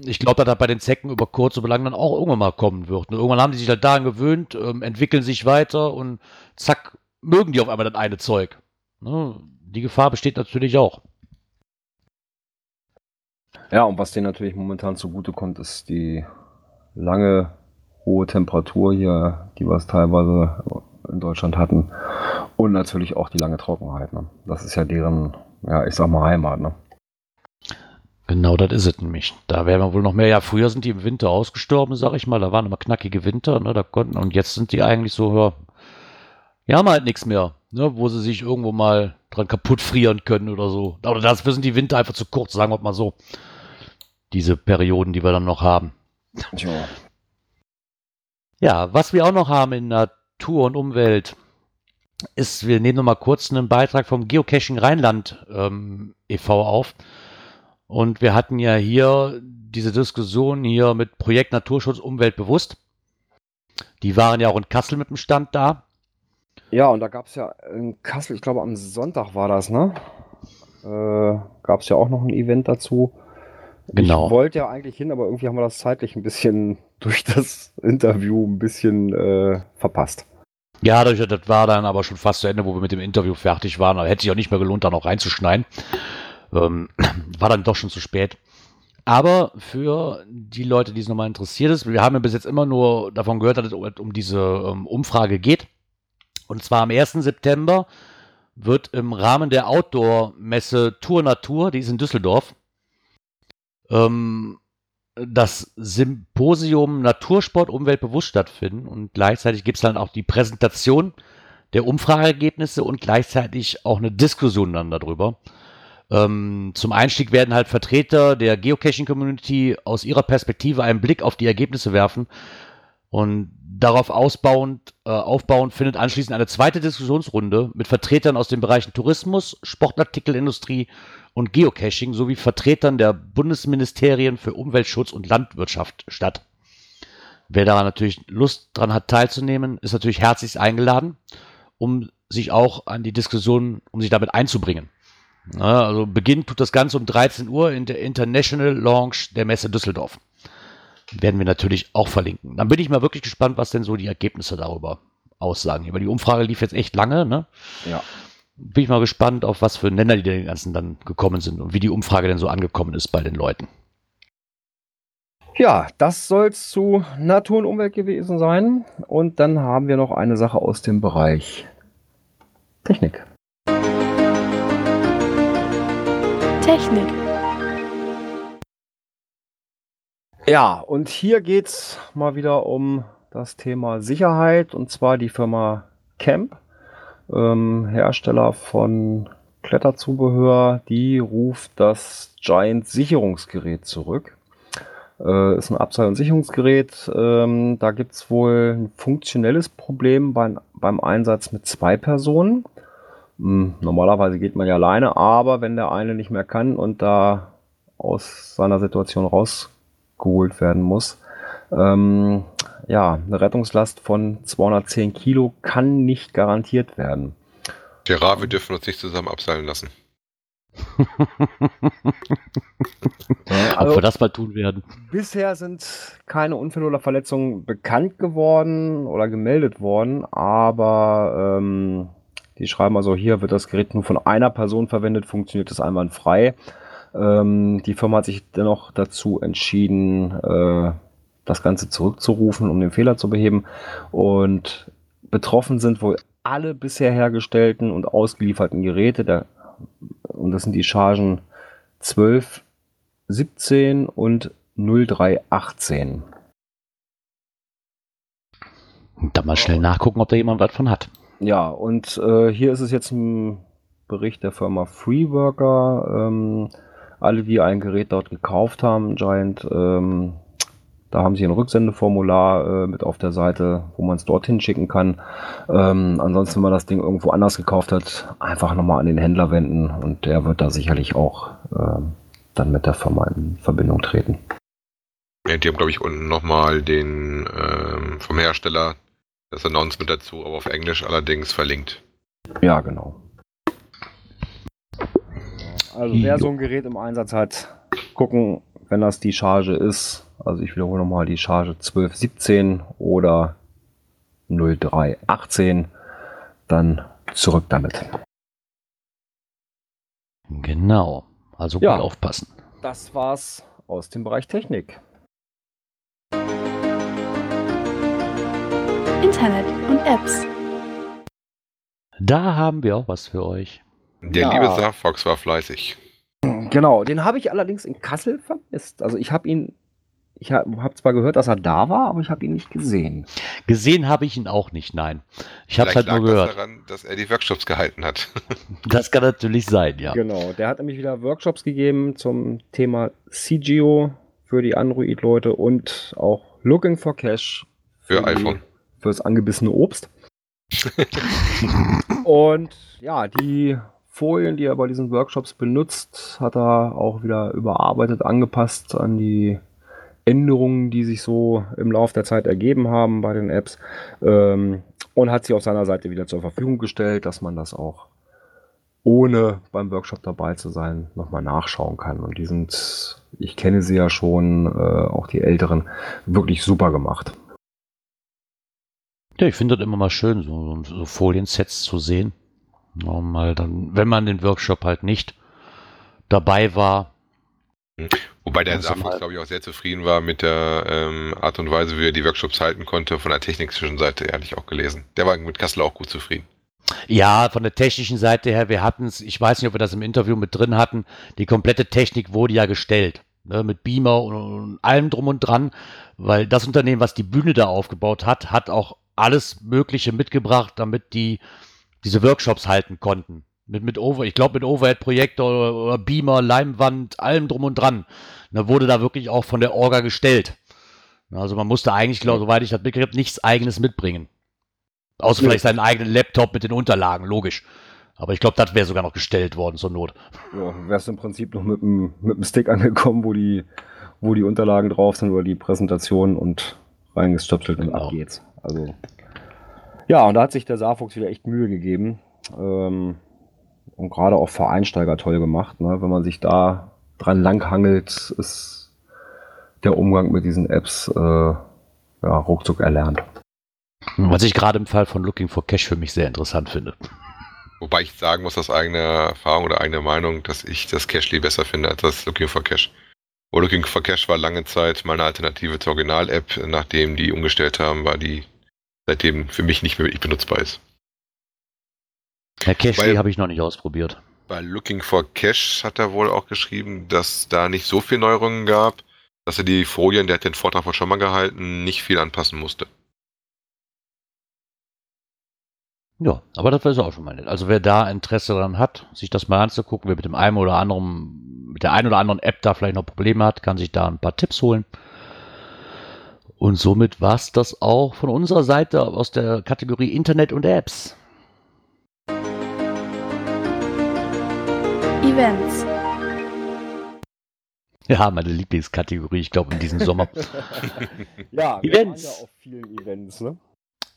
ich glaube, dass das bei den Zecken über kurz oder lang dann auch irgendwann mal kommen wird. Und irgendwann haben die sich halt daran gewöhnt, ähm, entwickeln sich weiter und zack, mögen die auf einmal das eine Zeug. Ne? Die Gefahr besteht natürlich auch. Ja, und was denen natürlich momentan zugutekommt, ist die lange hohe Temperatur hier, die wir es teilweise in Deutschland hatten. Und natürlich auch die lange Trockenheit. Ne? Das ist ja deren, ja, ich sag mal Heimat. Ne? Genau, das ist es nämlich. Da werden wir wohl noch mehr. Ja, früher sind die im Winter ausgestorben, sag ich mal. Da waren immer knackige Winter, ne? Da konnten, und jetzt sind die eigentlich so, ja, die haben halt nichts mehr, ne? Wo sie sich irgendwo mal dran kaputt frieren können oder so. Oder dafür sind die Winter einfach zu kurz, sagen wir mal so. Diese Perioden, die wir dann noch haben. Tja. Ja, was wir auch noch haben in Natur und Umwelt ist, wir nehmen noch mal kurz einen Beitrag vom Geocaching Rheinland ähm, e.V. auf. Und wir hatten ja hier diese Diskussion hier mit Projekt Naturschutz Umwelt bewusst. Die waren ja auch in Kassel mit dem Stand da. Ja, und da gab es ja in Kassel, ich glaube am Sonntag war das, ne? Äh, gab es ja auch noch ein Event dazu. Genau. Ich wollte ja eigentlich hin, aber irgendwie haben wir das zeitlich ein bisschen durch das Interview ein bisschen äh, verpasst. Ja, das, war dann aber schon fast zu Ende, wo wir mit dem Interview fertig waren. Da hätte sich auch nicht mehr gelohnt, da noch reinzuschneiden. Ähm, war dann doch schon zu spät. Aber für die Leute, die es nochmal interessiert ist, wir haben ja bis jetzt immer nur davon gehört, dass es um, um diese ähm, Umfrage geht. Und zwar am 1. September wird im Rahmen der Outdoor-Messe Tour Natur, die ist in Düsseldorf, ähm, das Symposium Natursport Umweltbewusst stattfinden. Und gleichzeitig gibt es dann auch die Präsentation der Umfrageergebnisse und gleichzeitig auch eine Diskussion dann darüber. Ähm, zum Einstieg werden halt Vertreter der Geocaching-Community aus ihrer Perspektive einen Blick auf die Ergebnisse werfen und darauf ausbauend, äh, aufbauend findet anschließend eine zweite Diskussionsrunde mit Vertretern aus den Bereichen Tourismus, Sportartikelindustrie und Geocaching sowie Vertretern der Bundesministerien für Umweltschutz und Landwirtschaft statt. Wer daran natürlich Lust dran hat teilzunehmen, ist natürlich herzlichst eingeladen, um sich auch an die Diskussion, um sich damit einzubringen. Also Beginn tut das Ganze um 13 Uhr in der International Launch der Messe Düsseldorf. Werden wir natürlich auch verlinken. Dann bin ich mal wirklich gespannt, was denn so die Ergebnisse darüber aussagen. Weil die Umfrage lief jetzt echt lange, ne? Ja. Bin ich mal gespannt, auf was für Nenner die den ganzen dann gekommen sind und wie die Umfrage denn so angekommen ist bei den Leuten. Ja, das soll es zu Natur und Umwelt gewesen sein. Und dann haben wir noch eine Sache aus dem Bereich Technik. Technik. Ja, und hier geht's mal wieder um das Thema Sicherheit und zwar die Firma Camp, ähm, Hersteller von Kletterzubehör, die ruft das Giant Sicherungsgerät zurück. Äh, ist ein Abseil- und Sicherungsgerät. Ähm, da gibt es wohl ein funktionelles Problem beim, beim Einsatz mit zwei Personen. Hm, normalerweise geht man ja alleine, aber wenn der eine nicht mehr kann und da aus seiner Situation rausgeholt werden muss, ähm, ja, eine Rettungslast von 210 Kilo kann nicht garantiert werden. Gerard, wir dürfen uns nicht zusammen abseilen lassen. Ja, Ob also wir das mal tun werden. bisher sind keine Unfälle oder Verletzungen bekannt geworden oder gemeldet worden, aber ähm, die schreiben also, hier wird das Gerät nur von einer Person verwendet, funktioniert das einwandfrei. Ähm, die Firma hat sich dennoch dazu entschieden, äh, das Ganze zurückzurufen, um den Fehler zu beheben. Und betroffen sind wohl alle bisher hergestellten und ausgelieferten Geräte. Da, und das sind die Chargen 12, 17 und 0318. Da mal schnell nachgucken, ob da jemand was von hat. Ja, und äh, hier ist es jetzt ein Bericht der Firma Freeworker. Ähm, alle, die ein Gerät dort gekauft haben, Giant, ähm, da haben sie ein Rücksendeformular äh, mit auf der Seite, wo man es dorthin schicken kann. Ähm, ansonsten, wenn man das Ding irgendwo anders gekauft hat, einfach nochmal an den Händler wenden und der wird da sicherlich auch ähm, dann mit der Firma in Verbindung treten. Ja, die haben, glaube ich, unten nochmal den ähm, vom Hersteller das Announcement dazu, aber auf Englisch allerdings verlinkt. Ja, genau. Also wer so ein Gerät im Einsatz hat, gucken, wenn das die Charge ist. Also ich wiederhole nochmal die Charge 1217 oder 0318. Dann zurück damit. Genau. Also gut Ja. aufpassen. Das war's aus dem Bereich Technik. Internet und Apps. Da haben wir auch was für euch. Der Ja. liebe Safox war fleißig. Genau, den habe ich allerdings in Kassel vermisst. Also ich habe ihn, ich habe hab zwar gehört, dass er da war, aber ich habe ihn nicht gesehen. Gesehen habe ich ihn auch nicht, nein. Ich habe es halt nur gehört. Das daran, dass er die Workshops gehalten hat. Das kann natürlich sein, ja. Genau, der hat nämlich wieder Workshops gegeben zum Thema CGO für die Android-Leute und auch Looking for Cash Für die- iPhone. Fürs angebissene Obst. und ja, die Folien, die er bei diesen Workshops benutzt, hat er auch wieder überarbeitet, angepasst an die Änderungen, die sich so im Laufe der Zeit ergeben haben bei den Apps. Ähm, und hat sie auf seiner Seite wieder zur Verfügung gestellt, dass man das auch ohne beim Workshop dabei zu sein, nochmal nachschauen kann. Und die sind, ich kenne sie ja schon, äh, auch die Älteren, wirklich super gemacht. Ja, ich finde das immer mal schön, so, so Foliensets zu sehen. Mal dann, wenn man den Workshop halt nicht dabei war. Wobei der mal- glaube ich, auch sehr zufrieden war mit der ähm, Art und Weise, wie er die Workshops halten konnte. Von der technischen Seite ehrlich auch gelesen. Der war mit Kassel auch gut zufrieden. Ja, von der technischen Seite her, wir hatten es, ich weiß nicht, ob wir das im Interview mit drin hatten, die komplette Technik wurde ja gestellt. Ne, mit Beamer und, und allem drum und dran, weil das Unternehmen, was die Bühne da aufgebaut hat, hat auch alles Mögliche mitgebracht, damit die diese Workshops halten konnten. Mit, mit Over, ich glaube mit Overhead-Projektor oder, oder Beamer, Leimwand, allem drum und dran. Da wurde da wirklich auch von der Orga gestellt. Also man musste eigentlich, glaube soweit ich das mitgekriegt habe, nichts eigenes mitbringen. Außer Nö. vielleicht seinen eigenen Laptop mit den Unterlagen, logisch. Aber ich glaube, das wäre sogar noch gestellt worden zur Not. Ja, wärst im Prinzip noch mit dem, mit dem Stick angekommen, wo die, wo die Unterlagen drauf sind oder die Präsentation und reingestöpselt und Genau. ab geht's. Also. Ja, und da hat sich der Saarfuchs wieder echt Mühe gegeben. Ähm, und gerade auch für Einsteiger toll gemacht. Ne? Wenn man sich da dran langhangelt, ist der Umgang mit diesen Apps äh, ja, ruckzuck erlernt. Was ich gerade im Fall von Looking for Cash für mich sehr interessant finde. Wobei ich sagen muss, aus eigener Erfahrung oder eigener Meinung, dass ich das Cashly besser finde als das Looking for Cash. Wo Looking for Cash war lange Zeit meine Alternative zur Original-App. Nachdem die umgestellt haben, war die seitdem für mich nicht mehr wirklich benutzbar ist. Herr Cashly Weil- habe ich noch nicht ausprobiert. Bei Looking for Cash hat er wohl auch geschrieben, dass da nicht so viel Neuerungen gab, dass er die Folien, der hat den Vortrag wohl schon mal gehalten, nicht viel anpassen musste. Ja, aber das wäre auch schon mal nett. Also wer da Interesse daran hat, sich das mal anzugucken, wer mit dem einen oder anderen, mit der einen oder anderen App da vielleicht noch Probleme hat, kann sich da ein paar Tipps holen. Und somit war es das auch von unserer Seite aus der Kategorie Internet und Apps. Events. Ja, meine Lieblingskategorie, ich glaube, in diesem Sommer. Ja, wir Events. waren ja auf vielen Events, ne?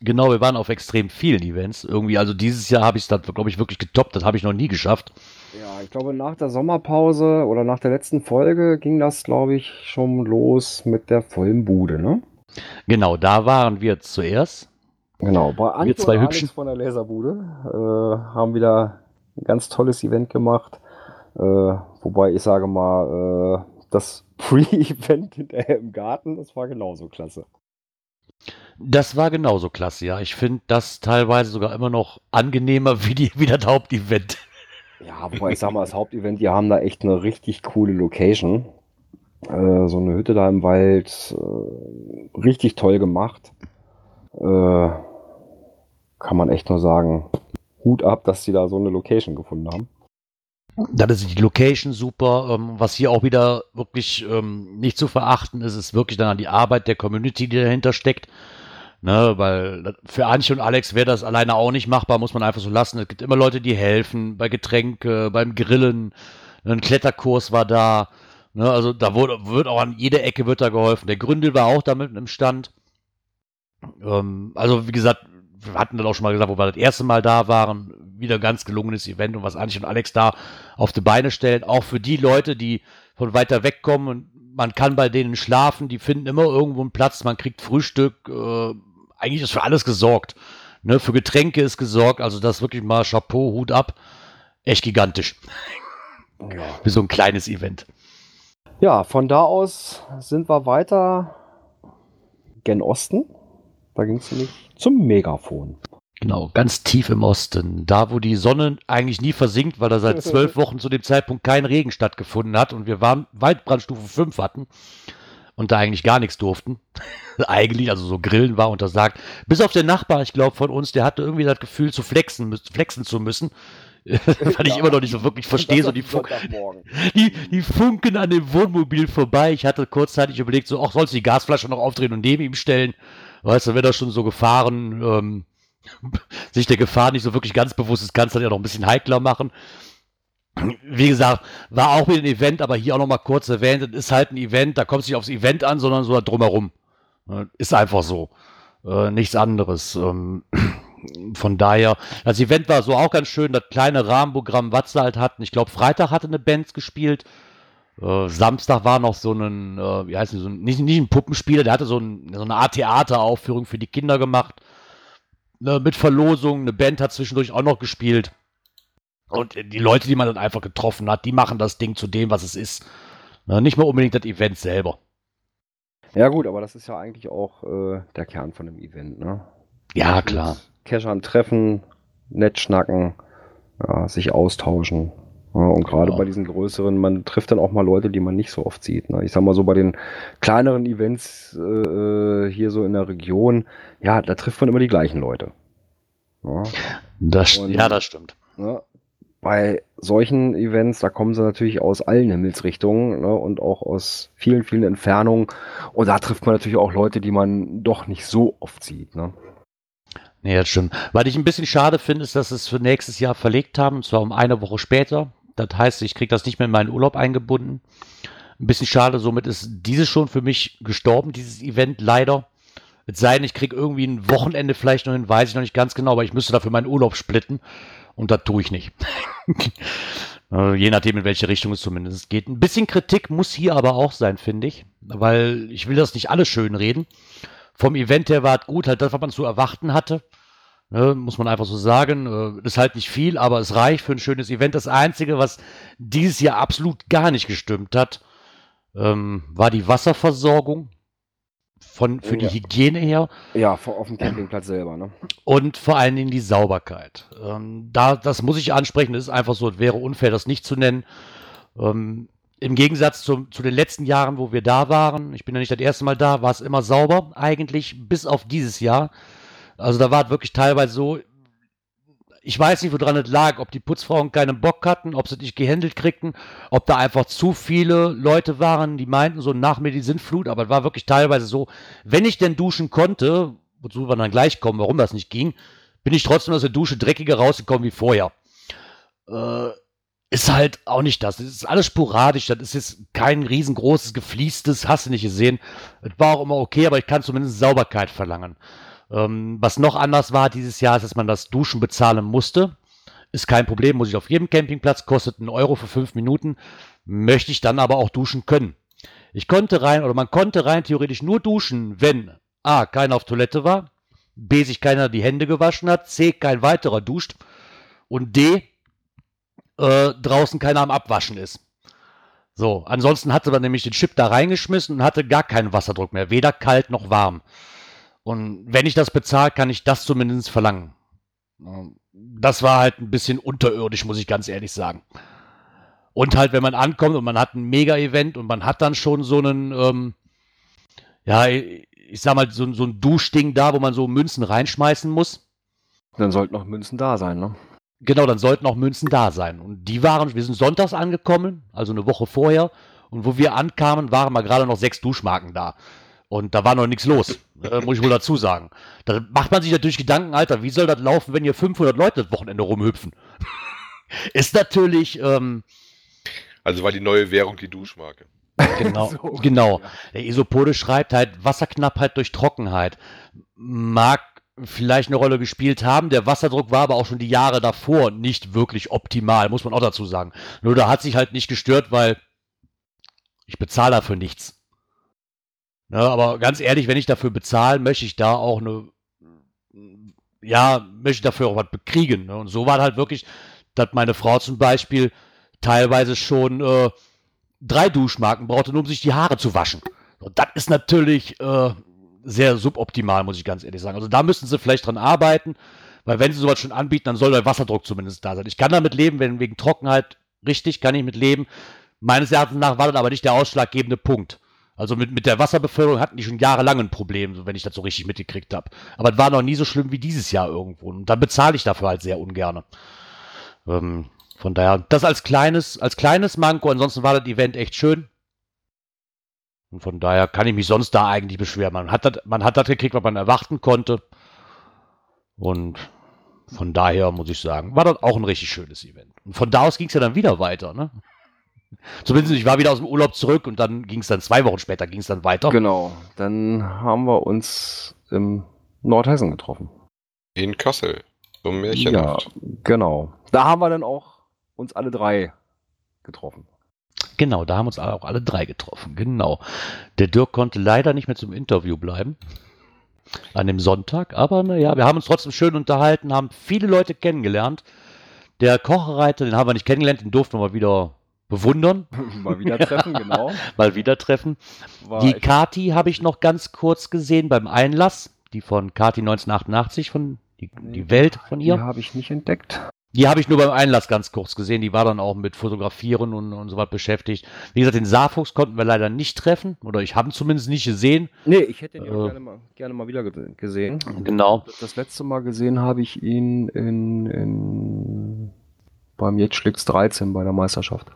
genau, wir waren auf extrem vielen Events. Irgendwie, also dieses Jahr habe ich es, glaube ich, wirklich getoppt. Das habe ich noch nie geschafft. Ja, ich glaube, nach der Sommerpause oder nach der letzten Folge ging das, glaube ich, schon los mit der vollen Bude, ne? Genau, da waren wir zuerst. Genau, bei Anke zwei und Alex Hübschen. von der Laserbude äh, haben wieder ein ganz tolles Event gemacht. Äh, wobei ich sage mal, äh, das Pre-Event hinterher im Garten, das war genauso klasse. Das war genauso klasse, ja. Ich finde das teilweise sogar immer noch angenehmer wie, die, wie das Hauptevent. Ja, wobei ich sag mal, das Hauptevent, die haben da echt eine richtig coole Location. Äh, so eine Hütte da im Wald, äh, richtig toll gemacht. Äh, kann man echt nur sagen, Hut ab, dass die da so eine Location gefunden haben. Dann ist die Location super. Ähm, was hier auch wieder wirklich ähm, nicht zu verachten ist, ist wirklich dann an die Arbeit der Community, die dahinter steckt. Ne, weil für Antje und Alex wäre das alleine auch nicht machbar, muss man einfach so lassen. Es gibt immer Leute, die helfen, bei Getränke, beim Grillen. Ein Kletterkurs war da. Ne, also da wurde, wird auch an jeder Ecke wird da geholfen. Der Gründel war auch da mit im Stand. Ähm, also wie gesagt, wir hatten das auch schon mal gesagt, wo wir das erste Mal da waren, wieder ein ganz gelungenes Event und was Antje und Alex da auf die Beine stellen. Auch für die Leute, die von weiter weg kommen und man kann bei denen schlafen, die finden immer irgendwo einen Platz, man kriegt Frühstück, äh, eigentlich ist für alles gesorgt. Ne, für Getränke ist gesorgt, also das wirklich mal Chapeau, Hut ab. Echt gigantisch. Ja. Für so ein kleines Event. Ja, von da aus sind wir weiter gen Osten. Da ging es nämlich zum Megafon. Genau, ganz tief im Osten. Da, wo die Sonne eigentlich nie versinkt, weil da seit zwölf Wochen zu dem Zeitpunkt kein Regen stattgefunden hat und wir waren Waldbrandstufe 5 hatten und da eigentlich gar nichts durften. eigentlich, also so Grillen war untersagt. Bis auf den Nachbar, ich glaube, von uns, der hatte irgendwie das Gefühl, zu flexen, flexen zu müssen. Weil ich immer noch nicht so wirklich verstehe, so die, Fun die, die funken an dem Wohnmobil vorbei. Ich hatte kurzzeitig überlegt, so, ach, sollst du die Gasflasche noch aufdrehen und neben ihm stellen? Weißt du, wenn er schon so gefahren, ähm, sich der Gefahr nicht so wirklich ganz bewusst ist, kannst du das ja noch ein bisschen heikler machen. Wie gesagt, war auch wieder ein Event, aber hier auch noch mal kurz erwähnt, es ist halt ein Event, da kommt es nicht aufs Event an, sondern so drumherum. Äh, Ist einfach so. Äh, nichts anderes. Ähm, von daher, das Event war so auch ganz schön, das kleine Rahmenprogramm, was sie halt hatten. Ich glaube, Freitag hatte eine Band gespielt. Äh, Samstag war noch so ein, äh, wie heißt die, so ein, nicht, nicht ein Puppenspieler, der hatte so, ein, so eine Art Theateraufführung für die Kinder gemacht. Ne, mit Verlosung, eine Band hat zwischendurch auch noch gespielt. Und die Leute, die man dann einfach getroffen hat, die machen das Ding zu dem, was es ist. Ne, nicht mal unbedingt das Event selber. Ja gut, aber das ist ja eigentlich auch äh, der Kern von dem Event, ne? Ja, klar. Cashern treffen, nett schnacken, ja, sich austauschen. Ja, und gerade Ja. bei diesen größeren, man trifft dann auch mal Leute, die man nicht so oft sieht. Ne? Ich sag mal so bei den kleineren Events äh, hier so in der Region, ja, da trifft man immer die gleichen Leute. Ja, Das, Und- ja, das stimmt. ne? Bei solchen Events, da kommen sie natürlich aus allen Himmelsrichtungen ne? und auch aus vielen, vielen Entfernungen. Und da trifft man natürlich auch Leute, die man doch nicht so oft sieht. Ne? Nee, das stimmt. Was ich ein bisschen schade finde, ist, dass sie es für nächstes Jahr verlegt haben, und zwar um eine Woche später. Das heißt, ich kriege das nicht mehr in meinen Urlaub eingebunden. Ein bisschen schade, somit ist dieses schon für mich gestorben, dieses Event, leider. Es sei denn, ich kriege irgendwie ein Wochenende vielleicht noch hin, weiß ich noch nicht ganz genau, aber ich müsste dafür meinen Urlaub splitten und das tue ich nicht. Äh, Je nachdem, in welche Richtung es zumindest geht. Ein bisschen Kritik muss hier aber auch sein, finde ich, weil ich will das nicht alles schön reden. Vom Event her war es gut, halt das, was man zu erwarten hatte. Ne, muss man einfach so sagen. Äh, ist halt nicht viel, aber es reicht für ein schönes Event. Das Einzige, was dieses Jahr absolut gar nicht gestimmt hat, ähm, war die Wasserversorgung von, für die Ja. Hygiene her Ja, auf dem Campingplatz selber. Ne? und vor allen Dingen die Sauberkeit. Ähm, da, das muss ich ansprechen. Es ist einfach so, es wäre unfair, das nicht zu nennen. Ähm, Im Gegensatz zu, zu den letzten Jahren, wo wir da waren, ich bin ja nicht das erste Mal da, war es immer sauber, eigentlich bis auf dieses Jahr. Also da war es wirklich teilweise so, ich weiß nicht, woran es lag, ob die Putzfrauen keinen Bock hatten, ob sie nicht gehandelt kriegten, ob da einfach zu viele Leute waren, die meinten, so nach mir die Sintflut, aber es war wirklich teilweise so, wenn ich denn duschen konnte, wozu wir dann gleich kommen, warum das nicht ging, bin ich trotzdem aus der Dusche dreckiger rausgekommen wie vorher. Äh, ist halt auch nicht das. Es ist alles sporadisch. Das ist jetzt kein riesengroßes, gefliestes, hast du nicht gesehen. Es war auch immer okay, aber ich kann zumindest Sauberkeit verlangen. Ähm, was noch anders war dieses Jahr, ist, dass man das Duschen bezahlen musste. Ist kein Problem, muss ich auf jedem Campingplatz, kostet einen Euro für fünf Minuten. Möchte ich dann aber auch duschen können. Ich konnte rein, oder man konnte rein theoretisch nur duschen, wenn A, keiner auf Toilette war, B, sich keiner die Hände gewaschen hat, C, kein weiterer duscht und D, äh, draußen keiner am Abwaschen ist. So, ansonsten hatte man nämlich den Chip da reingeschmissen und hatte gar keinen Wasserdruck mehr, weder kalt noch warm. Und wenn ich das bezahle, kann ich das zumindest verlangen. Das war halt ein bisschen unterirdisch, muss ich ganz ehrlich sagen. Und halt, wenn man ankommt und man hat ein Mega-Event und man hat dann schon so einen, ähm, ja, ich sag mal, so, so ein Duschding da, wo man so Münzen reinschmeißen muss. Dann sollten noch Münzen da sein, ne? Genau, dann sollten auch Münzen da sein. Und die waren, wir sind sonntags angekommen, also eine Woche vorher. Und wo wir ankamen, waren mal gerade noch sechs Duschmarken da. Und da war noch nichts los, äh, muss ich wohl dazu sagen. Da macht man sich natürlich Gedanken, Alter, wie soll das laufen, wenn hier 500 Leute das Wochenende rumhüpfen? Ist natürlich. Ähm, also war die neue Währung die Duschmarke. Genau, so, genau. Ja. Der Isopode schreibt halt Wasserknappheit durch Trockenheit. Mag vielleicht eine Rolle gespielt haben. Der Wasserdruck war aber auch schon die Jahre davor nicht wirklich optimal, muss man auch dazu sagen. Nur da hat sich halt nicht gestört, weil ich bezahle dafür nichts. Ne, aber ganz ehrlich, wenn ich dafür bezahle, möchte ich da auch eine, ja, möchte dafür auch was bekriegen. Ne? Und so war halt wirklich, dass meine Frau zum Beispiel teilweise schon äh, drei Duschmarken brauchte, nur um sich die Haare zu waschen. Und das ist natürlich äh, sehr suboptimal, muss ich ganz ehrlich sagen. Also da müssen sie vielleicht dran arbeiten, weil wenn sie sowas schon anbieten, dann soll der Wasserdruck zumindest da sein. Ich kann damit leben, wenn wegen Trockenheit richtig, kann ich mit leben. Meines Erachtens nach war das aber nicht der ausschlaggebende Punkt. Also mit, mit der Wasserbeförderung hatten die schon jahrelang ein Problem, wenn ich das so richtig mitgekriegt habe. Aber es war noch nie so schlimm wie dieses Jahr irgendwo. Und dann bezahle ich dafür halt sehr ungern. Ähm, von daher, das als kleines, als kleines Manko. Ansonsten war das Event echt schön. Und von daher kann ich mich sonst da eigentlich beschweren. Man hat das, man hat das gekriegt, was man erwarten konnte. Und von daher muss ich sagen, war das auch ein richtig schönes Event. Und von da aus ging es ja dann wieder weiter, ne? Zumindest ich war wieder aus dem Urlaub zurück und dann ging es dann zwei Wochen später ging es dann weiter. Genau, dann haben wir uns im Nordhessen getroffen. In Kassel, so ein Märchen. Ja, genau. Da haben wir dann auch uns alle drei getroffen. Genau, da haben uns auch alle drei getroffen. Genau. Der Dirk konnte leider nicht mehr zum Interview bleiben. An dem Sonntag. Aber naja, wir haben uns trotzdem schön unterhalten, haben viele Leute kennengelernt. Der Kochreiter, den haben wir nicht kennengelernt, den durften wir mal wieder bewundern. mal wieder treffen, genau. mal wieder treffen. War die Kati habe ich noch ganz kurz gesehen beim Einlass. Die von Kati 1988, von die, die Welt von ihr. Die habe ich nicht entdeckt. Die habe ich nur beim Einlass ganz kurz gesehen. Die war dann auch mit Fotografieren und, und so was beschäftigt. Wie gesagt, den Saarfuchs konnten wir leider nicht treffen. Oder ich habe ihn zumindest nicht gesehen. Nee, ich hätte ihn äh, gerne, mal, gerne mal wieder gesehen. Genau. Das letzte Mal gesehen habe ich ihn in, in beim Jetschlicks 13 bei der Meisterschaft.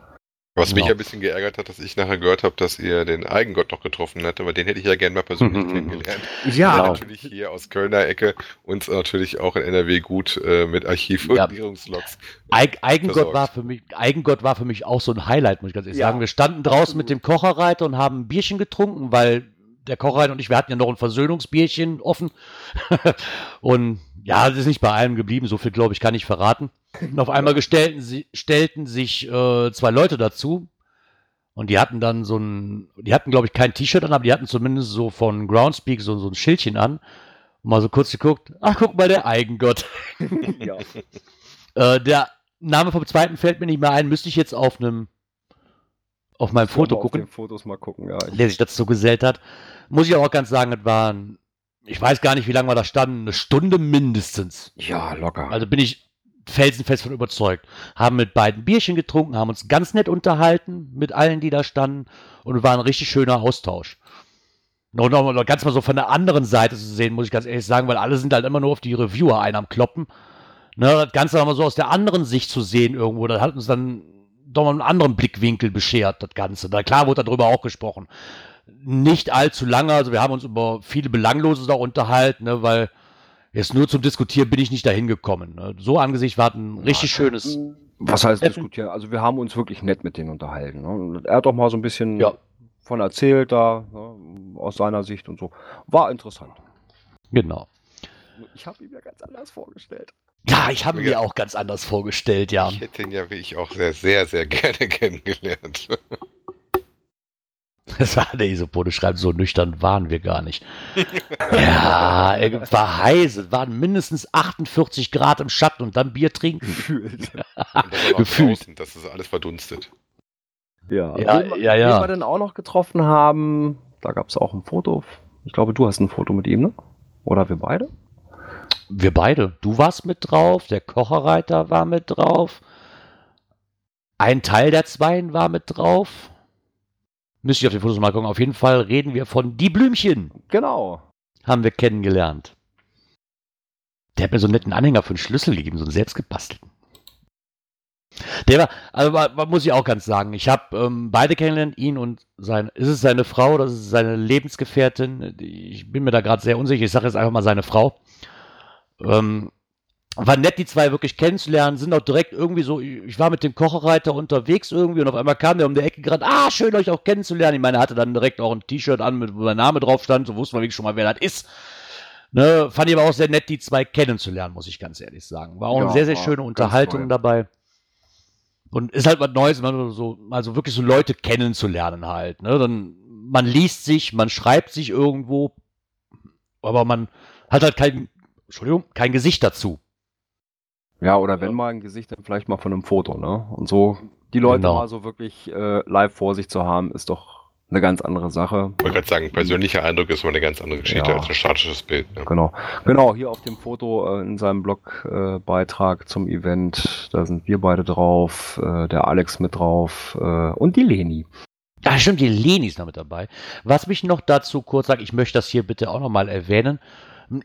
Was genau. mich ein bisschen geärgert hat, dass ich nachher gehört habe, dass ihr den Eigengott noch getroffen hättet, aber den hätte ich ja gerne mal persönlich mhm. kennengelernt. Ja. Genau. natürlich hier aus Kölner Ecke uns natürlich auch in NRW gut äh, mit Archiv- und ja. Regierungslogs. Eig Eigengott war für mich, Eigengott war für mich auch so ein Highlight, muss ich ganz ehrlich ja. sagen. Wir standen draußen mit dem Kocherreiter und haben ein Bierchen getrunken, weil der Kocherreiter und ich, wir hatten ja noch ein Versöhnungsbierchen offen. und ja, das ist nicht bei allem geblieben, so viel glaube ich kann ich verraten. Und auf einmal gestellten, sie, stellten sich äh, zwei Leute dazu. Und die hatten dann so ein, die hatten, glaube ich, kein T-Shirt an, aber die hatten zumindest so von Groundspeak so, so ein Schildchen an. Und mal so kurz geguckt, ach, guck mal, der Eigengott. ja. äh, der Name vom zweiten fällt mir nicht mehr ein, müsste ich jetzt auf einem, auf meinem Foto gucken. Auf den Fotos mal gucken, ja. Der sich dazu gesellt hat. Muss ich auch ganz sagen, es waren, ich weiß gar nicht, wie lange wir da standen, eine Stunde mindestens. Ja, locker. Also bin ich felsenfest von überzeugt. Haben mit beiden Bierchen getrunken, haben uns ganz nett unterhalten mit allen, die da standen und war ein richtig schöner Austausch. Und noch ganz mal so von der anderen Seite zu sehen, muss ich ganz ehrlich sagen, weil alle sind halt immer nur auf die Reviewer ein am Kloppen. ne, das Ganze nochmal so aus der anderen Sicht zu sehen irgendwo, das hat uns dann doch mal einen anderen Blickwinkel beschert, das Ganze. Na klar wurde darüber auch gesprochen. Nicht allzu lange, also wir haben uns über viele Belanglose da unterhalten, ne, weil jetzt nur zum Diskutieren bin ich nicht dahin gekommen. Ne. So angesichts war ein richtig schönes. Was heißt diskutieren? Also wir haben uns wirklich nett mit denen unterhalten. Ne? Er hat doch mal so ein bisschen Ja. von erzählt da, ne? aus seiner Sicht und so. War interessant. Genau. Ich habe ihn mir ganz anders vorgestellt. Ja, ich habe Ja. mir auch ganz anders vorgestellt, ja. Ich hätte ihn ja wie ich auch sehr, sehr, sehr gerne kennengelernt. Das war der Isopode schreibt, so nüchtern waren wir gar nicht. ja, es war heiß, es waren mindestens 48 Grad im Schatten und dann Bier trinken. Gefühlt. Das Gefühlt. draußen, das ist alles verdunstet. Ja, Ja, wir- ja, ja. Wen wir dann auch noch getroffen haben, da gab es auch ein Foto. Ich glaube, du hast ein Foto mit ihm, ne? Oder wir beide? Wir beide. Du warst mit drauf, der Kocherreiter war mit drauf. Ein Teil der Zweien war mit drauf. Müsste ich auf die Fotos mal gucken. Auf jeden Fall reden wir von Die Blümchen. Genau. Haben wir kennengelernt. Der hat mir so einen netten Anhänger für einen Schlüssel gegeben, so einen selbstgebastelten. Der war, also muss ich auch ganz sagen, ich habe ähm, beide kennengelernt, ihn und sein, ist es seine Frau, das ist seine Lebensgefährtin, ich bin mir da gerade sehr unsicher, ich sage jetzt einfach mal seine Frau. Ähm, war nett, die zwei wirklich kennenzulernen, sind auch direkt irgendwie so, ich war mit dem Kocherreiter unterwegs irgendwie und auf einmal kam der um die Ecke gerade, ah, schön euch auch kennenzulernen. Ich meine, er hatte dann direkt auch ein T-Shirt an, mit, wo sein Name drauf stand, so wusste man wirklich schon mal, wer das ist. Ne, fand ich aber auch sehr nett, die zwei kennenzulernen, muss ich ganz ehrlich sagen. War auch eine Ja, sehr, sehr war schöne Unterhaltung dabei. Und ist halt was Neues, so, mal so wirklich so Leute kennenzulernen halt. Ne? Dann, man liest sich, man schreibt sich irgendwo, aber man hat halt kein, Entschuldigung, kein Gesicht dazu. Ja, oder wenn mal ein Gesicht, dann vielleicht mal von einem Foto, ne? Und so die Leute Genau. mal so wirklich äh, live vor sich zu haben, ist doch eine ganz andere Sache. Ich wollte gerade sagen, persönlicher Eindruck ist immer eine ganz andere Geschichte Ja. als ein statisches Bild. Ne? Genau. Genau, hier auf dem Foto äh, in seinem Blogbeitrag äh, zum Event, da sind wir beide drauf, äh, der Alex mit drauf äh, und die Leni. Ah, stimmt, die Leni ist noch mit dabei. Was mich noch dazu kurz sagt, ich möchte das hier bitte auch nochmal erwähnen.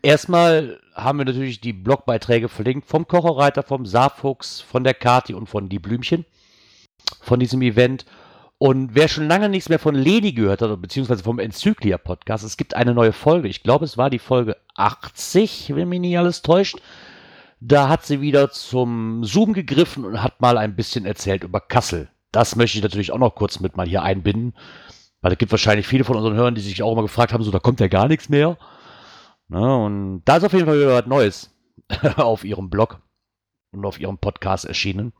Erstmal haben wir natürlich die Blogbeiträge verlinkt vom Kocherreiter, vom Saarfuchs, von der Kati und von Die Blümchen von diesem Event. Und wer schon lange nichts mehr von Leni gehört hat, beziehungsweise vom Enzyklia-Podcast, es gibt eine neue Folge. Ich glaube, es war die Folge 80, wenn mich nicht alles täuscht. Da hat sie wieder zum Zoom gegriffen und hat mal ein bisschen erzählt über Kassel. Das möchte ich natürlich auch noch kurz mit mal hier einbinden, weil es gibt wahrscheinlich viele von unseren Hörern, die sich auch immer gefragt haben, so, da kommt ja gar nichts mehr. Na, und da ist auf jeden Fall wieder was Neues auf ihrem Blog und auf ihrem Podcast erschienen.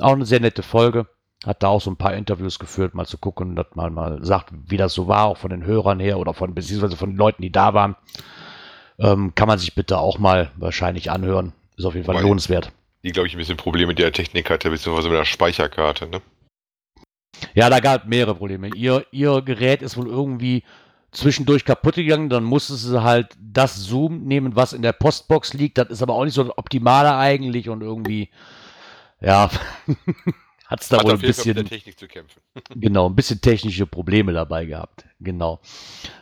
Auch eine sehr nette Folge. Hat da auch so ein paar Interviews geführt, mal zu gucken, dass man mal sagt, wie das so war, auch von den Hörern her oder von, beziehungsweise von den Leuten, die da waren. Ähm, kann man sich bitte auch mal wahrscheinlich anhören. Ist auf jeden Fall Weil- lohnenswert. Die, glaube ich, ein bisschen Probleme mit der Technik hatte, beziehungsweise mit der Speicherkarte. Ne? Ja, da gab mehrere Probleme. Ihr, ihr Gerät ist wohl irgendwie zwischendurch kaputt gegangen, dann musste sie halt das Zoom nehmen, was in der Postbox liegt. Das ist aber auch nicht so das Optimale eigentlich und irgendwie, ja, hat es da Hat wohl ein Fall mit der bisschen, Technik zu kämpfen. genau, ein bisschen technische Probleme dabei gehabt. Genau.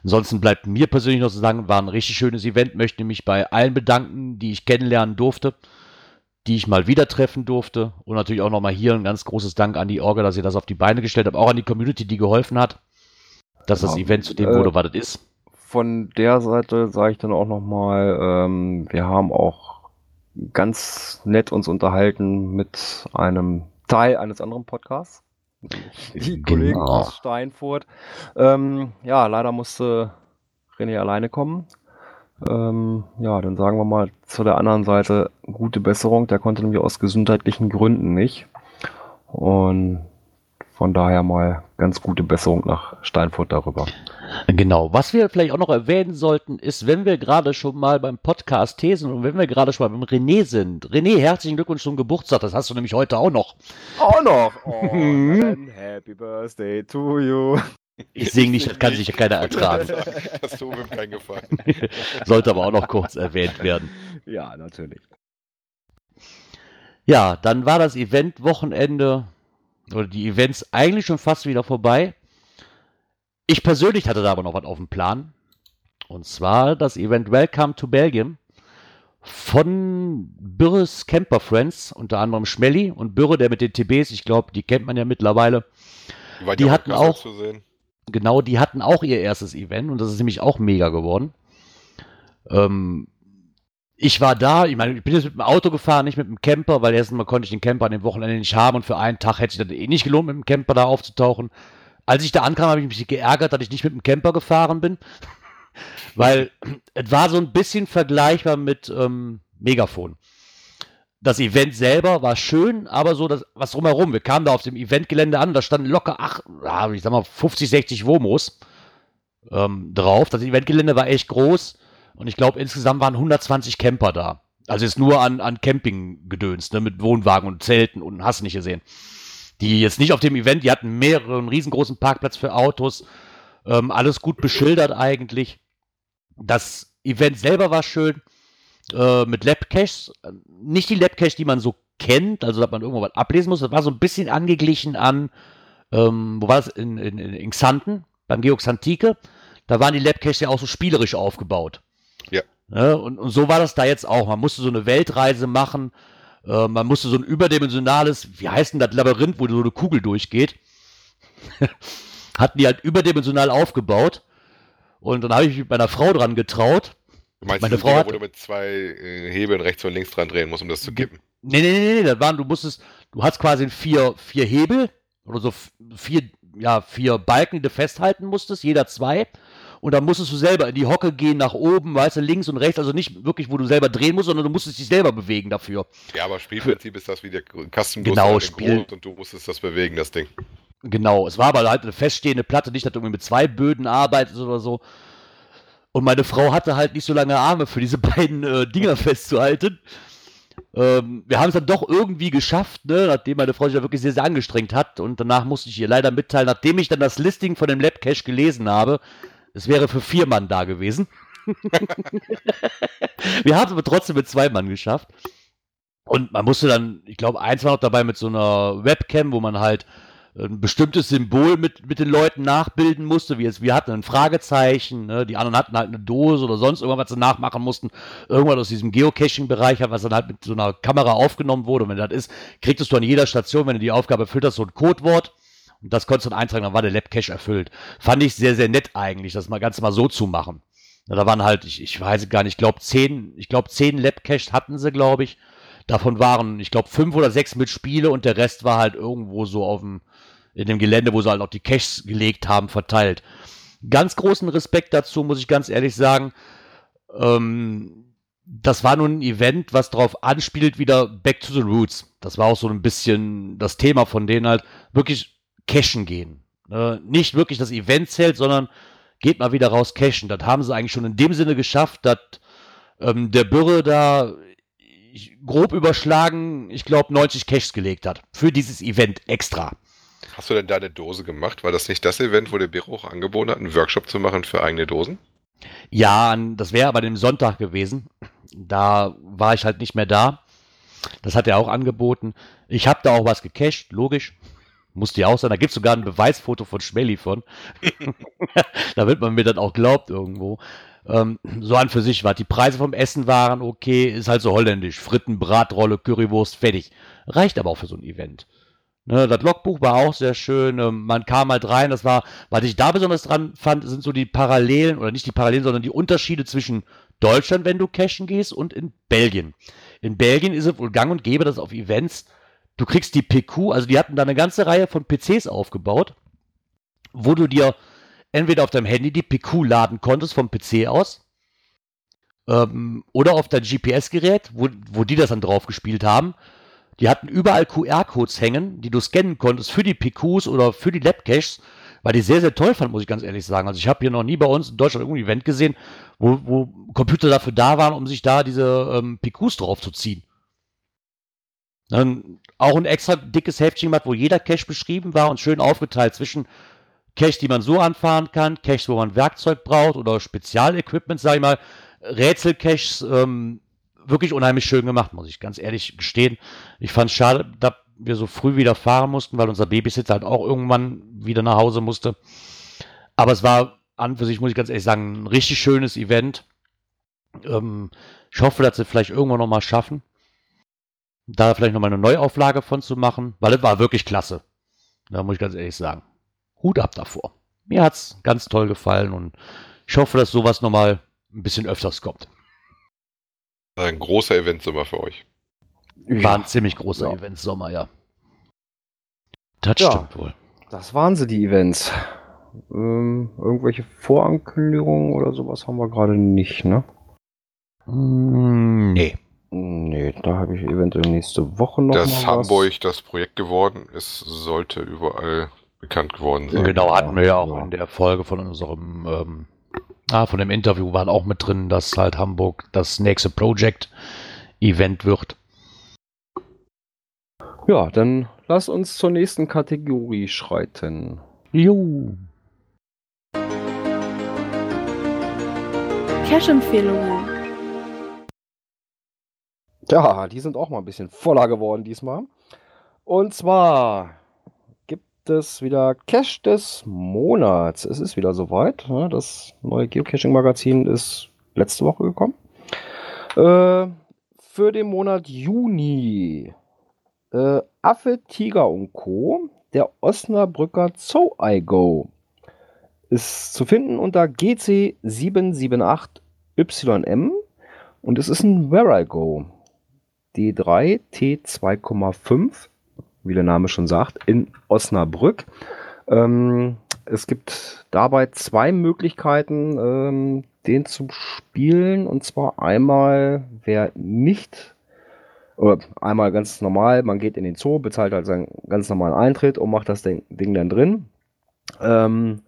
Ansonsten bleibt mir persönlich noch zu sagen, war ein richtig schönes Event, möchte mich bei allen bedanken, die ich kennenlernen durfte, die ich mal wieder treffen durfte und natürlich auch nochmal hier ein ganz großes Dank an die Orga, dass ihr das auf die Beine gestellt habt, auch an die Community, die geholfen hat, dass das Ja, Event zu dem äh, wurde, was es ist. Von der Seite sage ich dann auch nochmal, ähm, wir haben auch ganz nett uns unterhalten mit einem Teil eines anderen Podcasts. Die Genau. Kollegen aus Steinfurt. Ähm, ja, leider musste René alleine kommen. Ähm, ja, dann sagen wir mal zu der anderen Seite gute Besserung. Der konnte nämlich aus gesundheitlichen Gründen nicht. Und von daher mal ganz gute Besserung nach Steinfurt darüber. Genau. Was wir vielleicht auch noch erwähnen sollten, ist, wenn wir gerade schon mal beim Podcast Thesen und wenn wir gerade schon mal beim René sind. René, herzlichen Glückwunsch zum Geburtstag. Das hast du nämlich heute auch noch. Auch noch. Oh, Happy Birthday to you. Ich singe nicht, das kann sich ja keiner ertragen. Das tut mir keinen Gefallen. Sollte aber auch noch kurz erwähnt werden. Ja, natürlich. Ja, dann war das Event-Wochenende oder die Events eigentlich schon fast wieder vorbei. Ich persönlich hatte da aber noch was auf dem Plan. Und zwar das Event Welcome to Belgium von Bürres Camper Friends, unter anderem Schmelly und Bürre, der mit den TBs, ich glaube, die kennt man ja mittlerweile. Die, Die hatten auch- Zu sehen. Genau, die hatten auch ihr erstes Event und das ist nämlich auch mega geworden. Ähm, ich war da, ich meine, ich bin jetzt mit dem Auto gefahren, nicht mit dem Camper, weil erstens mal konnte ich den Camper an dem Wochenende nicht haben und für einen Tag hätte sich das eh nicht gelohnt, mit dem Camper da aufzutauchen. Als ich da ankam, habe ich mich geärgert, dass ich nicht mit dem Camper gefahren bin, weil es war so ein bisschen vergleichbar mit ähm, Megafon. Das Event selber war schön, aber so das, was drumherum. Wir kamen da auf dem Eventgelände an, da standen locker ach, ja, ich sag mal 50, 60 Womos ähm, drauf. Das Eventgelände war echt groß und ich glaube insgesamt waren 120 Camper da. Also jetzt nur an, an Campinggedöns, ne, mit Wohnwagen und Zelten und hast nicht gesehen. Die jetzt nicht auf dem Event, die hatten mehrere, einen riesengroßen Parkplatz für Autos, ähm, alles gut beschildert eigentlich. Das Event selber war schön äh, mit Labcaches. Nicht die Labcaches, die man so kennt, also dass man irgendwo was ablesen muss. Das war so ein bisschen angeglichen an, ähm, wo war das? In, in, in Xanten, beim Geoxantike. Da waren die Labcaches ja auch so spielerisch aufgebaut. Ja. Ne? Und, und so war das da jetzt auch. Man musste so eine Weltreise machen. Äh, man musste so ein überdimensionales, wie heißt denn das Labyrinth, wo so eine Kugel durchgeht. Hatten die halt überdimensional aufgebaut. Und dann habe ich mich mit meiner Frau dran getraut. Du meinst, Meine Frau Dinger, hat- wo du mit zwei äh, Hebeln rechts und links dran drehen musst, um das zu kippen. Nee, nee, nee, nee, das waren, du musstest, du hast quasi vier, vier Hebel oder so vier, ja, vier Balken, die du festhalten musstest, jeder zwei. Und dann musstest du selber in die Hocke gehen, nach oben, weißt du, links und rechts, also nicht wirklich, wo du selber drehen musst, sondern du musstest dich selber bewegen dafür. Ja, aber Spielprinzip ist das wie der Kasten Genau, Spiel- und du musstest das bewegen, das Ding. Genau, es war aber halt eine feststehende Platte, nicht, dass du irgendwie mit zwei Böden arbeitest oder so. Und meine Frau hatte halt nicht so lange Arme für diese beiden äh, Dinger festzuhalten. Ähm, wir haben es dann doch irgendwie geschafft, ne, nachdem meine Frau sich da wirklich sehr, sehr angestrengt hat. Und danach musste ich ihr leider mitteilen, nachdem ich dann das Listing von dem Labcache gelesen habe, es wäre für vier Mann da gewesen. wir haben es aber trotzdem mit zwei Mann geschafft. Und man musste dann, ich glaube, eins war noch dabei mit so einer Webcam, wo man halt ein bestimmtes Symbol mit, mit den Leuten nachbilden musste, wie jetzt, wir hatten ein Fragezeichen, ne? die anderen hatten halt eine Dose oder sonst irgendwas, was sie nachmachen mussten, irgendwas aus diesem Geocaching-Bereich, was dann halt mit so einer Kamera aufgenommen wurde. Und wenn das ist, kriegtest du an jeder Station, wenn du die Aufgabe erfüllt hast, so ein Codewort. Und das konntest du dann eintragen, dann war der Labcache erfüllt. Fand ich sehr, sehr nett eigentlich, das mal ganz mal so zu machen. Ja, da waren halt, ich, ich weiß gar nicht, ich glaube zehn, ich glaube zehn Labcaches hatten sie, glaube ich. Davon waren, ich glaube, fünf oder sechs mit Spiele und der Rest war halt irgendwo so auf dem, in dem Gelände, wo sie halt auch die Caches gelegt haben, verteilt. Ganz großen Respekt dazu, muss ich ganz ehrlich sagen. Ähm, das war nun ein Event, was darauf anspielt, wieder Back to the Roots. Das war auch so ein bisschen das Thema von denen halt, wirklich cashen gehen. Äh, nicht wirklich das Event zählt, sondern geht mal wieder raus cashen. Das haben sie eigentlich schon in dem Sinne geschafft, dass ähm, der Bürre da ich, grob überschlagen, ich glaube, 90 Caches gelegt hat. Für dieses Event extra. Hast du denn da eine Dose gemacht? War das nicht das Event, wo der Biro auch angeboten hat, einen Workshop zu machen für eigene Dosen? Ja, das wäre aber dem Sonntag gewesen. Da war ich halt nicht mehr da. Das hat er auch angeboten. Ich habe da auch was gecached, logisch. Musste ja auch sein. Da gibt es sogar ein Beweisfoto von Schmelly von. Damit man mir dann auch glaubt irgendwo. Ähm, so an für sich war. Die Preise vom Essen waren okay. Ist halt so holländisch. Fritten, Bratrolle, Currywurst, fertig. Reicht aber auch für so ein Event. Ne, das Logbuch war auch sehr schön. Ähm, man kam halt rein. Das war, was ich da besonders dran fand, sind so die Parallelen oder nicht die Parallelen, sondern die Unterschiede zwischen Deutschland, wenn du cashen gehst, und in Belgien. In Belgien ist es wohl gang und gäbe, dass auf Events du kriegst die PQ, also die hatten da eine ganze Reihe von PCs aufgebaut, wo du dir entweder auf deinem Handy die PQ laden konntest vom PC aus ähm, oder auf dein GPS-Gerät, wo, wo die das dann drauf gespielt haben. Die hatten überall QR-Codes hängen, die du scannen konntest für die PQs oder für die Labcaches, weil die sehr, sehr toll fand, muss ich ganz ehrlich sagen. Also ich habe hier noch nie bei uns in Deutschland irgendein Event gesehen, wo, wo Computer dafür da waren, um sich da diese ähm, PQs draufzuziehen. Dann auch ein extra dickes Heftchen gemacht, wo jeder Cache beschrieben war und schön aufgeteilt zwischen Cache, die man so anfahren kann, Caches, wo man Werkzeug braucht oder Spezialequipment, sag ich mal, Rätselcaches, ähm, wirklich unheimlich schön gemacht, muss ich ganz ehrlich gestehen. Ich fand es schade, dass wir so früh wieder fahren mussten, weil unser Babysitter halt auch irgendwann wieder nach Hause musste. Aber es war an für sich, muss ich ganz ehrlich sagen, ein richtig schönes Event. Ähm, Ich hoffe, dass sie vielleicht irgendwann noch mal schaffen, da vielleicht noch mal eine Neuauflage von zu machen, weil es war wirklich klasse. Da muss ich ganz ehrlich sagen. Hut ab davor. Mir hat's ganz toll gefallen und ich hoffe, dass sowas noch mal ein bisschen öfters kommt. Ein großer Eventsommer für euch. War ein ziemlich großer Ja. Event Sommer, ja. Das Ja. stimmt wohl. Das waren sie, die Events. Ähm, irgendwelche Vorankündigungen oder sowas haben wir gerade nicht, ne? Mm, nee. Nee, da habe ich eventuell nächste Woche noch Dass was. Hamburg das Projekt geworden ist, sollte überall bekannt geworden sein. Genau, hatten wir ja auch ja. in der Folge von unserem, ähm, ah, von dem Interview waren auch mit drin, dass halt Hamburg das nächste Project-Event wird. Ja, dann lass uns zur nächsten Kategorie schreiten. Jo. Cash-Empfehlungen. Ja, die sind auch mal ein bisschen voller geworden diesmal. Und zwar gibt es wieder Cache des Monats. Es ist wieder soweit. ne? Das neue Geocaching-Magazin ist letzte Woche gekommen. Äh, für den Monat Juni äh, Affe, Tiger und Co. Der Osnabrücker Zoo I Go ist zu finden unter GC778YM und es ist ein Where I Go. D3 T2,5, wie der Name schon sagt, in Osnabrück. Ähm, es gibt dabei zwei Möglichkeiten, ähm, den zu spielen. Und zwar einmal, wer nicht, oder einmal ganz normal, man geht in den Zoo, bezahlt halt seinen ganz normalen Eintritt und macht das Ding, Ding dann drin. Ähm,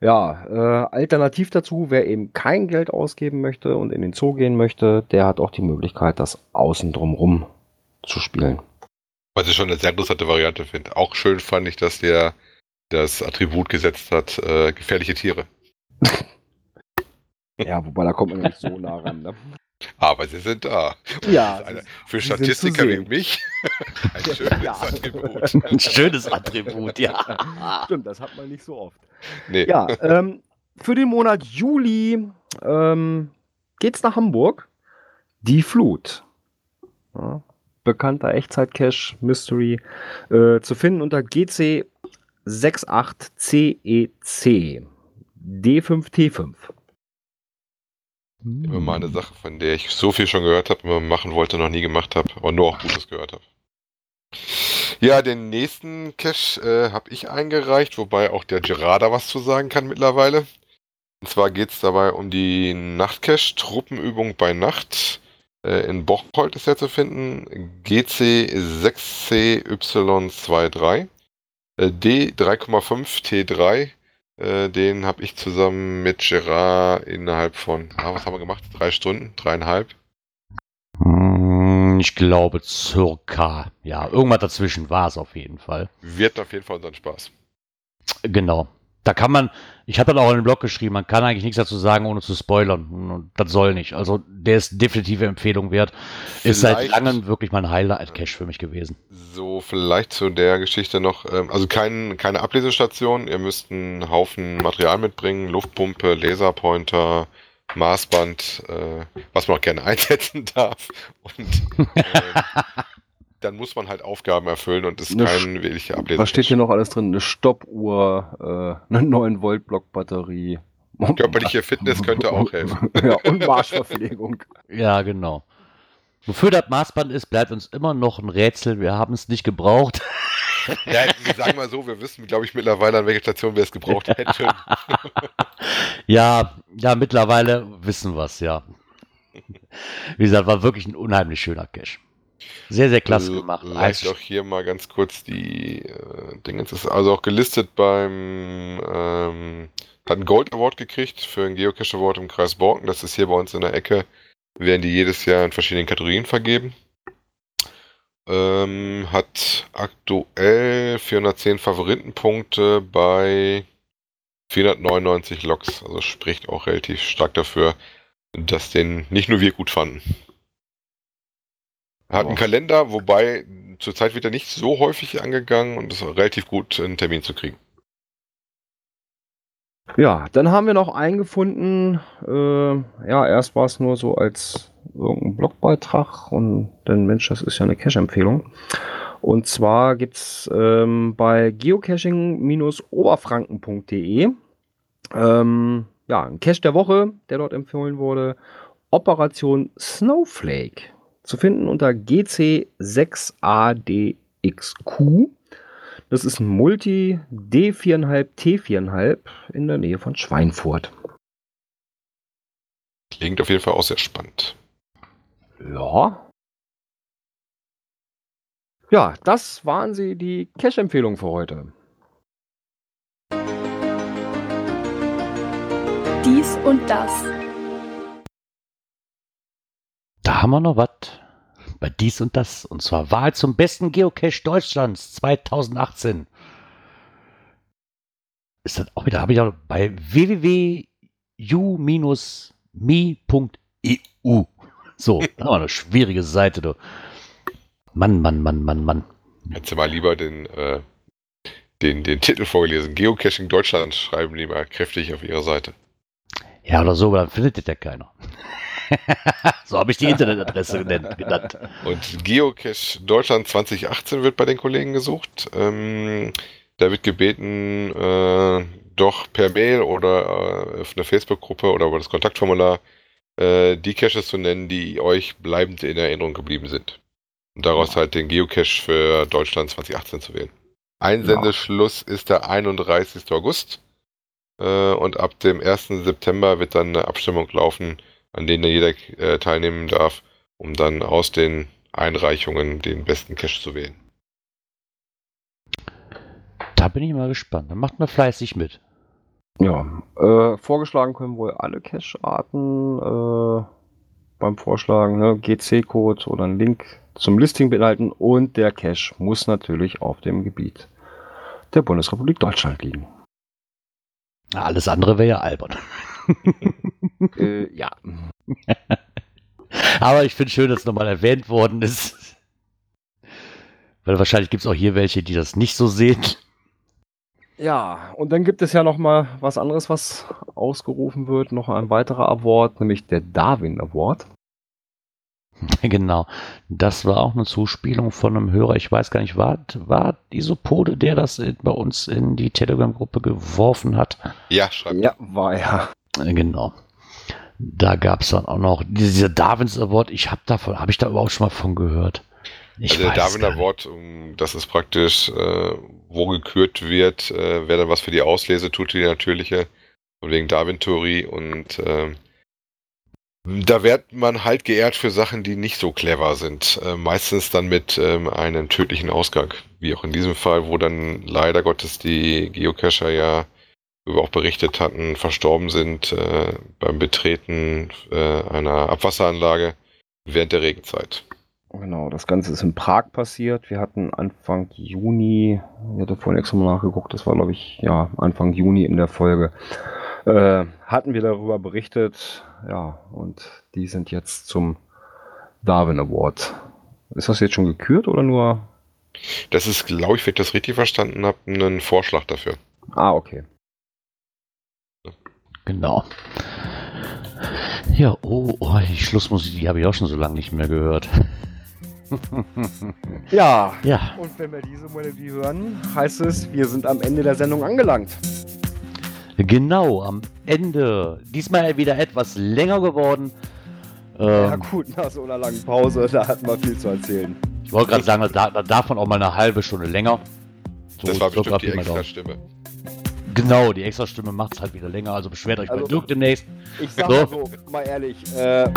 ja, äh, alternativ dazu, wer eben kein Geld ausgeben möchte und in den Zoo gehen möchte, der hat auch die Möglichkeit, das außen drumrum zu spielen. Was ich schon eine sehr interessante Variante finde. Auch schön fand ich, dass der das Attribut gesetzt hat, äh, gefährliche Tiere. Ja, wobei da kommt man nicht so nah ran. Ne? Aber sie sind da. Ja, eine, für Statistiker wie mich ein schönes Ja. Attribut. Ein schönes Attribut, ja. Stimmt, das hat man nicht so oft. Nee, Ja, ähm, für den Monat Juli ähm, geht's nach Hamburg. Die Flut. Ja, bekannter Echtzeit-Cache Mystery äh, zu finden unter GC 68CEC D5T5. immer mal eine Sache, von der ich so viel schon gehört habe, immer machen wollte, noch nie gemacht habe, aber nur auch Gutes gehört habe. Ja, den nächsten Cache äh, habe ich eingereicht, wobei auch der Gerada was zu sagen kann mittlerweile. Und zwar geht es dabei um die Nachtcache, Truppenübung bei Nacht. Äh, in Bocholt ist er zu finden. GC 6CY23. Äh, D3,5 T3. Äh, den habe ich zusammen mit Gerard innerhalb von, ah, was haben wir gemacht? Drei Stunden? Dreieinhalb? Mm, Ich glaube circa. Ja, irgendwas dazwischen war es auf jeden Fall. Wird auf jeden Fall unseren Spaß. Genau. Da kann man, ich habe dann auch in den Blog geschrieben, man kann eigentlich nichts dazu sagen, ohne zu spoilern. Und das soll nicht. Also der ist definitive Empfehlung wert. Ist seit langem wirklich mein Highlight-Cache für mich gewesen. So, vielleicht zu der Geschichte noch, ähm, also kein, keine Ablesestation, ihr müsst einen Haufen Material mitbringen, Luftpumpe, Laserpointer, Maßband, äh, was man auch gerne einsetzen darf. Und äh, dann muss man halt Aufgaben erfüllen und ist kein wirklicher Ablese. Was steht hier noch alles drin? Eine Stoppuhr, äh, eine 9 Volt Blockbatterie. Körperliche Fitness könnte auch helfen. ja, und Marschverpflegung. Ja, genau. Wofür das Maßband ist, bleibt uns immer noch ein Rätsel. Wir haben es nicht gebraucht. Ja, wir sagen mal so, wir wissen, glaube ich, mittlerweile, an welcher Station wir es gebraucht hätten. Ja, ja, mittlerweile wissen wir es, ja. Wie gesagt, war wirklich ein unheimlich schöner Cache. Sehr, sehr klasse gemacht. Vielleicht Eis- auch hier mal ganz kurz die äh, Dinge. Es ist also auch gelistet beim ähm, hat einen Gold Award gekriegt für einen Geocache Award im Kreis Borken. Das ist hier bei uns in der Ecke. Werden die jedes Jahr in verschiedenen Kategorien vergeben. Ähm, hat aktuell 410 Favoritenpunkte bei 499 Loks. Also spricht auch relativ stark dafür, dass den nicht nur wir gut fanden. Hat einen Ja. Kalender, wobei zurzeit wird er nicht so häufig angegangen und es ist relativ gut, einen Termin zu kriegen. Ja, dann haben wir noch eingefunden, äh, ja, erst war es nur so als irgendeinen Blogbeitrag und denn Mensch, das ist ja eine Cache-Empfehlung. Und zwar gibt's ähm, bei geocaching-oberfranken.de ähm, ja, ein Cache der Woche, der dort empfohlen wurde. Operation Snowflake. Zu finden unter GC6ADXQ. Das ist ein Multi D4,5 T4,5 in der Nähe von Schweinfurt. Klingt auf jeden Fall auch sehr spannend. Ja. Ja, das waren sie, die Cache-Empfehlungen für heute. Dies und das. Da haben wir noch was bei dies und das. Und zwar Wahl zum besten Geocache Deutschlands 2018. Ist das auch wieder, habe ich auch bei www.u-me.eu. So, da war eine schwierige Seite, du. Mann, Mann, Mann, Mann, Mann. Hättest du mal lieber den, äh, den, den Titel vorgelesen. Geocaching Deutschland schreiben lieber kräftig auf ihrer Seite. Ja, oder so, aber dann findet das ja keiner. so habe ich die Internetadresse genannt. genannt. Und Geocache Deutschland 2018 wird bei den Kollegen gesucht. Ähm, da wird gebeten, äh, doch per Mail oder äh, auf einer Facebook-Gruppe oder über das Kontaktformular äh, die Caches zu nennen, die euch bleibend in Erinnerung geblieben sind. Und daraus halt den Geocache für Deutschland 2018 zu wählen. Einsendeschluss ist der 31. August. Äh, und ab dem 1. September wird dann eine Abstimmung laufen, an denen jeder äh, teilnehmen darf, um dann aus den Einreichungen den besten Cache zu wählen. Da bin ich mal gespannt. Dann macht mal fleißig mit. Ja, äh, vorgeschlagen können wohl alle Cache-Arten äh, beim Vorschlagen, ne? GC-Code oder ein Link zum Listing beinhalten und der Cache muss natürlich auf dem Gebiet der Bundesrepublik Deutschland liegen. Alles andere wäre ja albern. äh, ja. Aber ich finde schön, dass es nochmal erwähnt worden ist. Weil wahrscheinlich gibt es auch hier welche, die das nicht so sehen. Ja, und dann gibt es ja noch mal was anderes, was ausgerufen wird, noch ein weiterer Award, nämlich der Darwin Award. Genau. Das war auch eine Zuspielung von einem Hörer. Ich weiß gar nicht, war, war Isopode, der das bei uns in die Telegram-Gruppe geworfen hat? Ja, schreibt. Ja, war ja. Genau. Da gab es dann auch noch dieser Darwins Award. Ich habe davon, habe ich da überhaupt schon mal von gehört? Ich also der Darwin Award, um, das ist praktisch, äh, wo gekürt wird, äh, wer dann was für die Auslese tut, die natürliche, von wegen Darwin-Theorie und äh, da wird man halt geehrt für Sachen, die nicht so clever sind. Äh, meistens dann mit ähm, einem tödlichen Ausgang. Wie auch in diesem Fall, wo dann leider Gottes die Geocacher ja, wie wir auch berichtet hatten, verstorben sind äh, beim Betreten äh, einer Abwasseranlage während der Regenzeit. Genau, das Ganze ist in Prag passiert. Wir hatten Anfang Juni, ich hatte vorhin extra mal nachgeguckt, das war glaube ich, ja, Anfang Juni in der Folge, äh, hatten wir darüber berichtet. Ja, und die sind jetzt zum Darwin Award. Ist das jetzt schon gekürt oder nur? Das ist, glaube ich, wenn ich das richtig verstanden habe, ein Vorschlag dafür. Ah, okay. Genau. Ja, oh, oh die Schlussmusik, die habe ich auch schon so lange nicht mehr gehört. ja. Ja. Und wenn wir diese Melodie hören, heißt es, wir sind am Ende der Sendung angelangt. Genau, am Ende. Diesmal wieder etwas länger geworden. Ja, ähm, gut, nach so einer langen Pause, da hatten wir viel zu erzählen. Ich wollte gerade sagen, da, da davon auch mal eine halbe Stunde länger. So das war bestimmt die extra Stimme. Genau, die extra Stimme macht es halt wieder länger, also beschwert euch also, bei Dirk demnächst. Ich sag so. mal so, mal ehrlich, äh,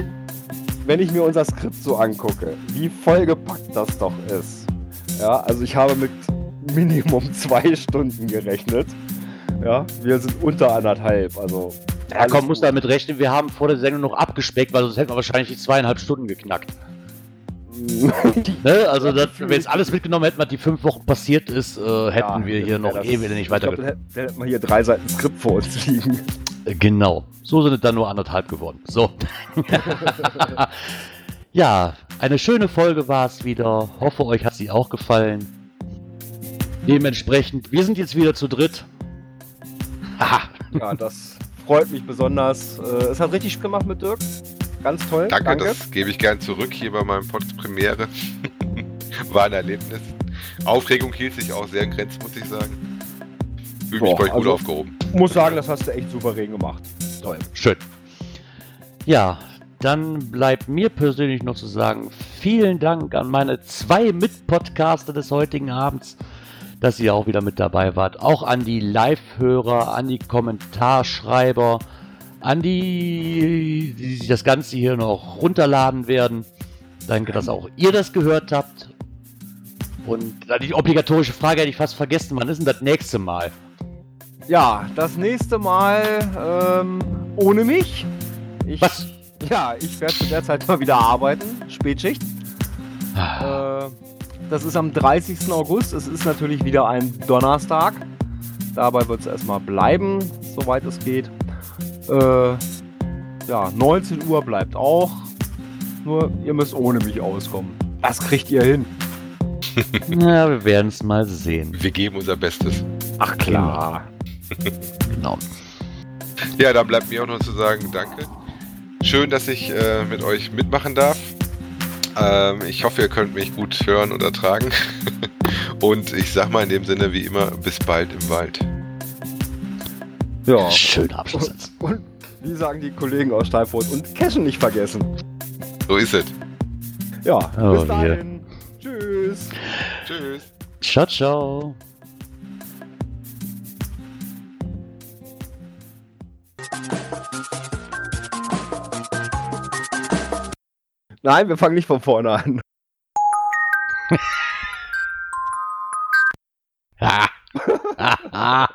wenn ich mir unser Skript so angucke, wie vollgepackt das doch ist. Ja, also ich habe mit Minimum zwei Stunden gerechnet. Ja, wir sind unter anderthalb, also. Ja, komm, muss damit rechnen, wir haben vor der Sendung noch abgespeckt, weil sonst hätten wir wahrscheinlich die zweieinhalb Stunden geknackt. ne? Also, wenn jetzt alles mitgenommen hätten, was die fünf Wochen passiert ist, äh, hätten ja, wir hier noch das, ewig nicht weiter. Dann hätten wir hier drei Seiten Skript vor uns liegen. Genau. So sind es dann nur anderthalb geworden. So. ja, eine schöne Folge war es wieder. Hoffe, euch hat sie auch gefallen. Dementsprechend, wir sind jetzt wieder zu dritt. ja, das freut mich besonders. Äh, es hat richtig gemacht mit Dirk. ganz toll. Danke, Danke. das gebe ich gern zurück hier bei meinem Podcast Premiere. War ein Erlebnis. Aufregung hielt sich auch sehr in Grenzen, muss ich sagen. Fühle mich bei euch gut also- aufgehoben. Muss sagen, das hast du echt souverän gemacht. Toll. Schön. Ja, dann bleibt mir persönlich noch zu sagen, vielen Dank an meine zwei Mitpodcaster des heutigen Abends, dass ihr auch wieder mit dabei wart. Auch an die Live-Hörer, an die Kommentarschreiber, an die, die sich das Ganze hier noch runterladen werden. Danke, dass auch ihr das gehört habt. Und die obligatorische Frage hätte ich fast vergessen. Wann ist denn das nächste Mal? Ja, das nächste Mal ähm, ohne mich. Ich, Was? Ja, ich werde zu der Zeit mal wieder arbeiten. Spätschicht. Ah, Äh, das ist am 30. August. Es ist natürlich wieder ein Donnerstag. Dabei wird es erstmal bleiben, soweit es geht. Äh, ja, 19 Uhr bleibt auch. Nur ihr müsst ohne mich auskommen. Das kriegt ihr hin. Ja, wir werden es mal sehen. Wir geben unser Bestes. Ach klar. Genau. Ja, dann bleibt mir auch noch zu sagen, danke. Schön, dass ich äh, mit euch mitmachen darf. Ähm, ich hoffe, ihr könnt mich gut hören und ertragen. und ich sag mal in dem Sinne, wie immer, bis bald im Wald. Ja. Schöner Abschlusssatz. Und wie sagen die Kollegen aus Steinfurt? Und Cashen nicht vergessen. So ist es. Ja, Oh, bis dahin. Tschüss. Tschüss. Ciao, ciao. Nein, wir fangen nicht von vorne an. Ha. Ha, ha.